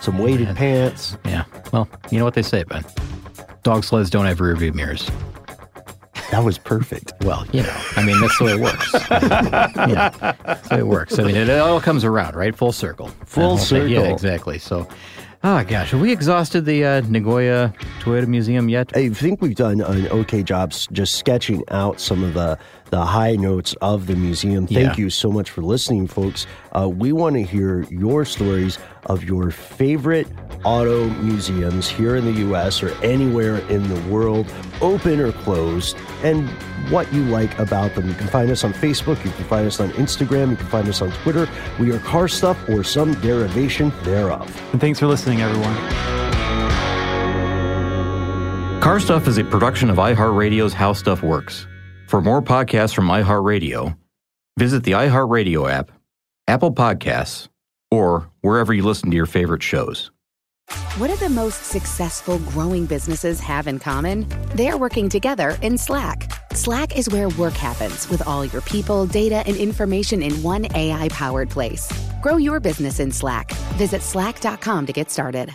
[SPEAKER 5] some weighted
[SPEAKER 3] man.
[SPEAKER 5] pants.
[SPEAKER 3] Yeah. Well, you know what they say, Ben. Dog sleds don't have rear view mirrors.
[SPEAKER 5] That was perfect.
[SPEAKER 3] Well, you know, I mean, that's the way it works. [laughs] yeah, that's the way it works. I mean, it, all comes around, right? Full circle.
[SPEAKER 5] Full
[SPEAKER 3] circle. thing. Yeah, exactly. So, oh gosh, have we exhausted the uh, Nagoya Toyota Museum yet?
[SPEAKER 5] I think we've done an okay job just sketching out some of the the high notes of the museum. Thank
[SPEAKER 3] Yeah.
[SPEAKER 5] you so much for listening, folks. Uh, we want to hear your stories of your favorite auto museums here in the US or anywhere in the world, open or closed, and what you like about them. You can find us on Facebook, you can find us on Instagram, you can find us on Twitter. We are Car Stuff or some derivation thereof.
[SPEAKER 4] And thanks for listening, everyone.
[SPEAKER 7] Car Stuff is a production of iHeartRadio's How Stuff Works. For more podcasts from iHeartRadio, visit the iHeartRadio app, Apple Podcasts, or wherever you listen to your favorite shows.
[SPEAKER 2] What do the most successful growing businesses have in common? They're working together in Slack. Slack is where work happens with all your people, data, and information in one AI powered place. Grow your business in Slack. Visit slack.com to get started.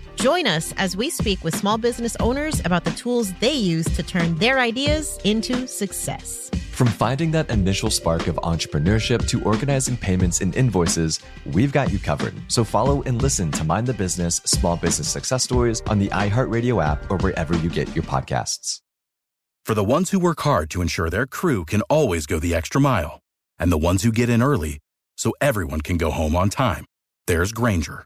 [SPEAKER 8] Join us as we speak with small business owners about the tools they use to turn their ideas into success.
[SPEAKER 9] From finding that initial spark of entrepreneurship to organizing payments and invoices, we've got you covered. So follow and listen to Mind the Business Small Business Success Stories on the iHeartRadio app or wherever you get your podcasts.
[SPEAKER 10] For the ones who work hard to ensure their crew can always go the extra mile, and the ones who get in early so everyone can go home on time, there's Grainger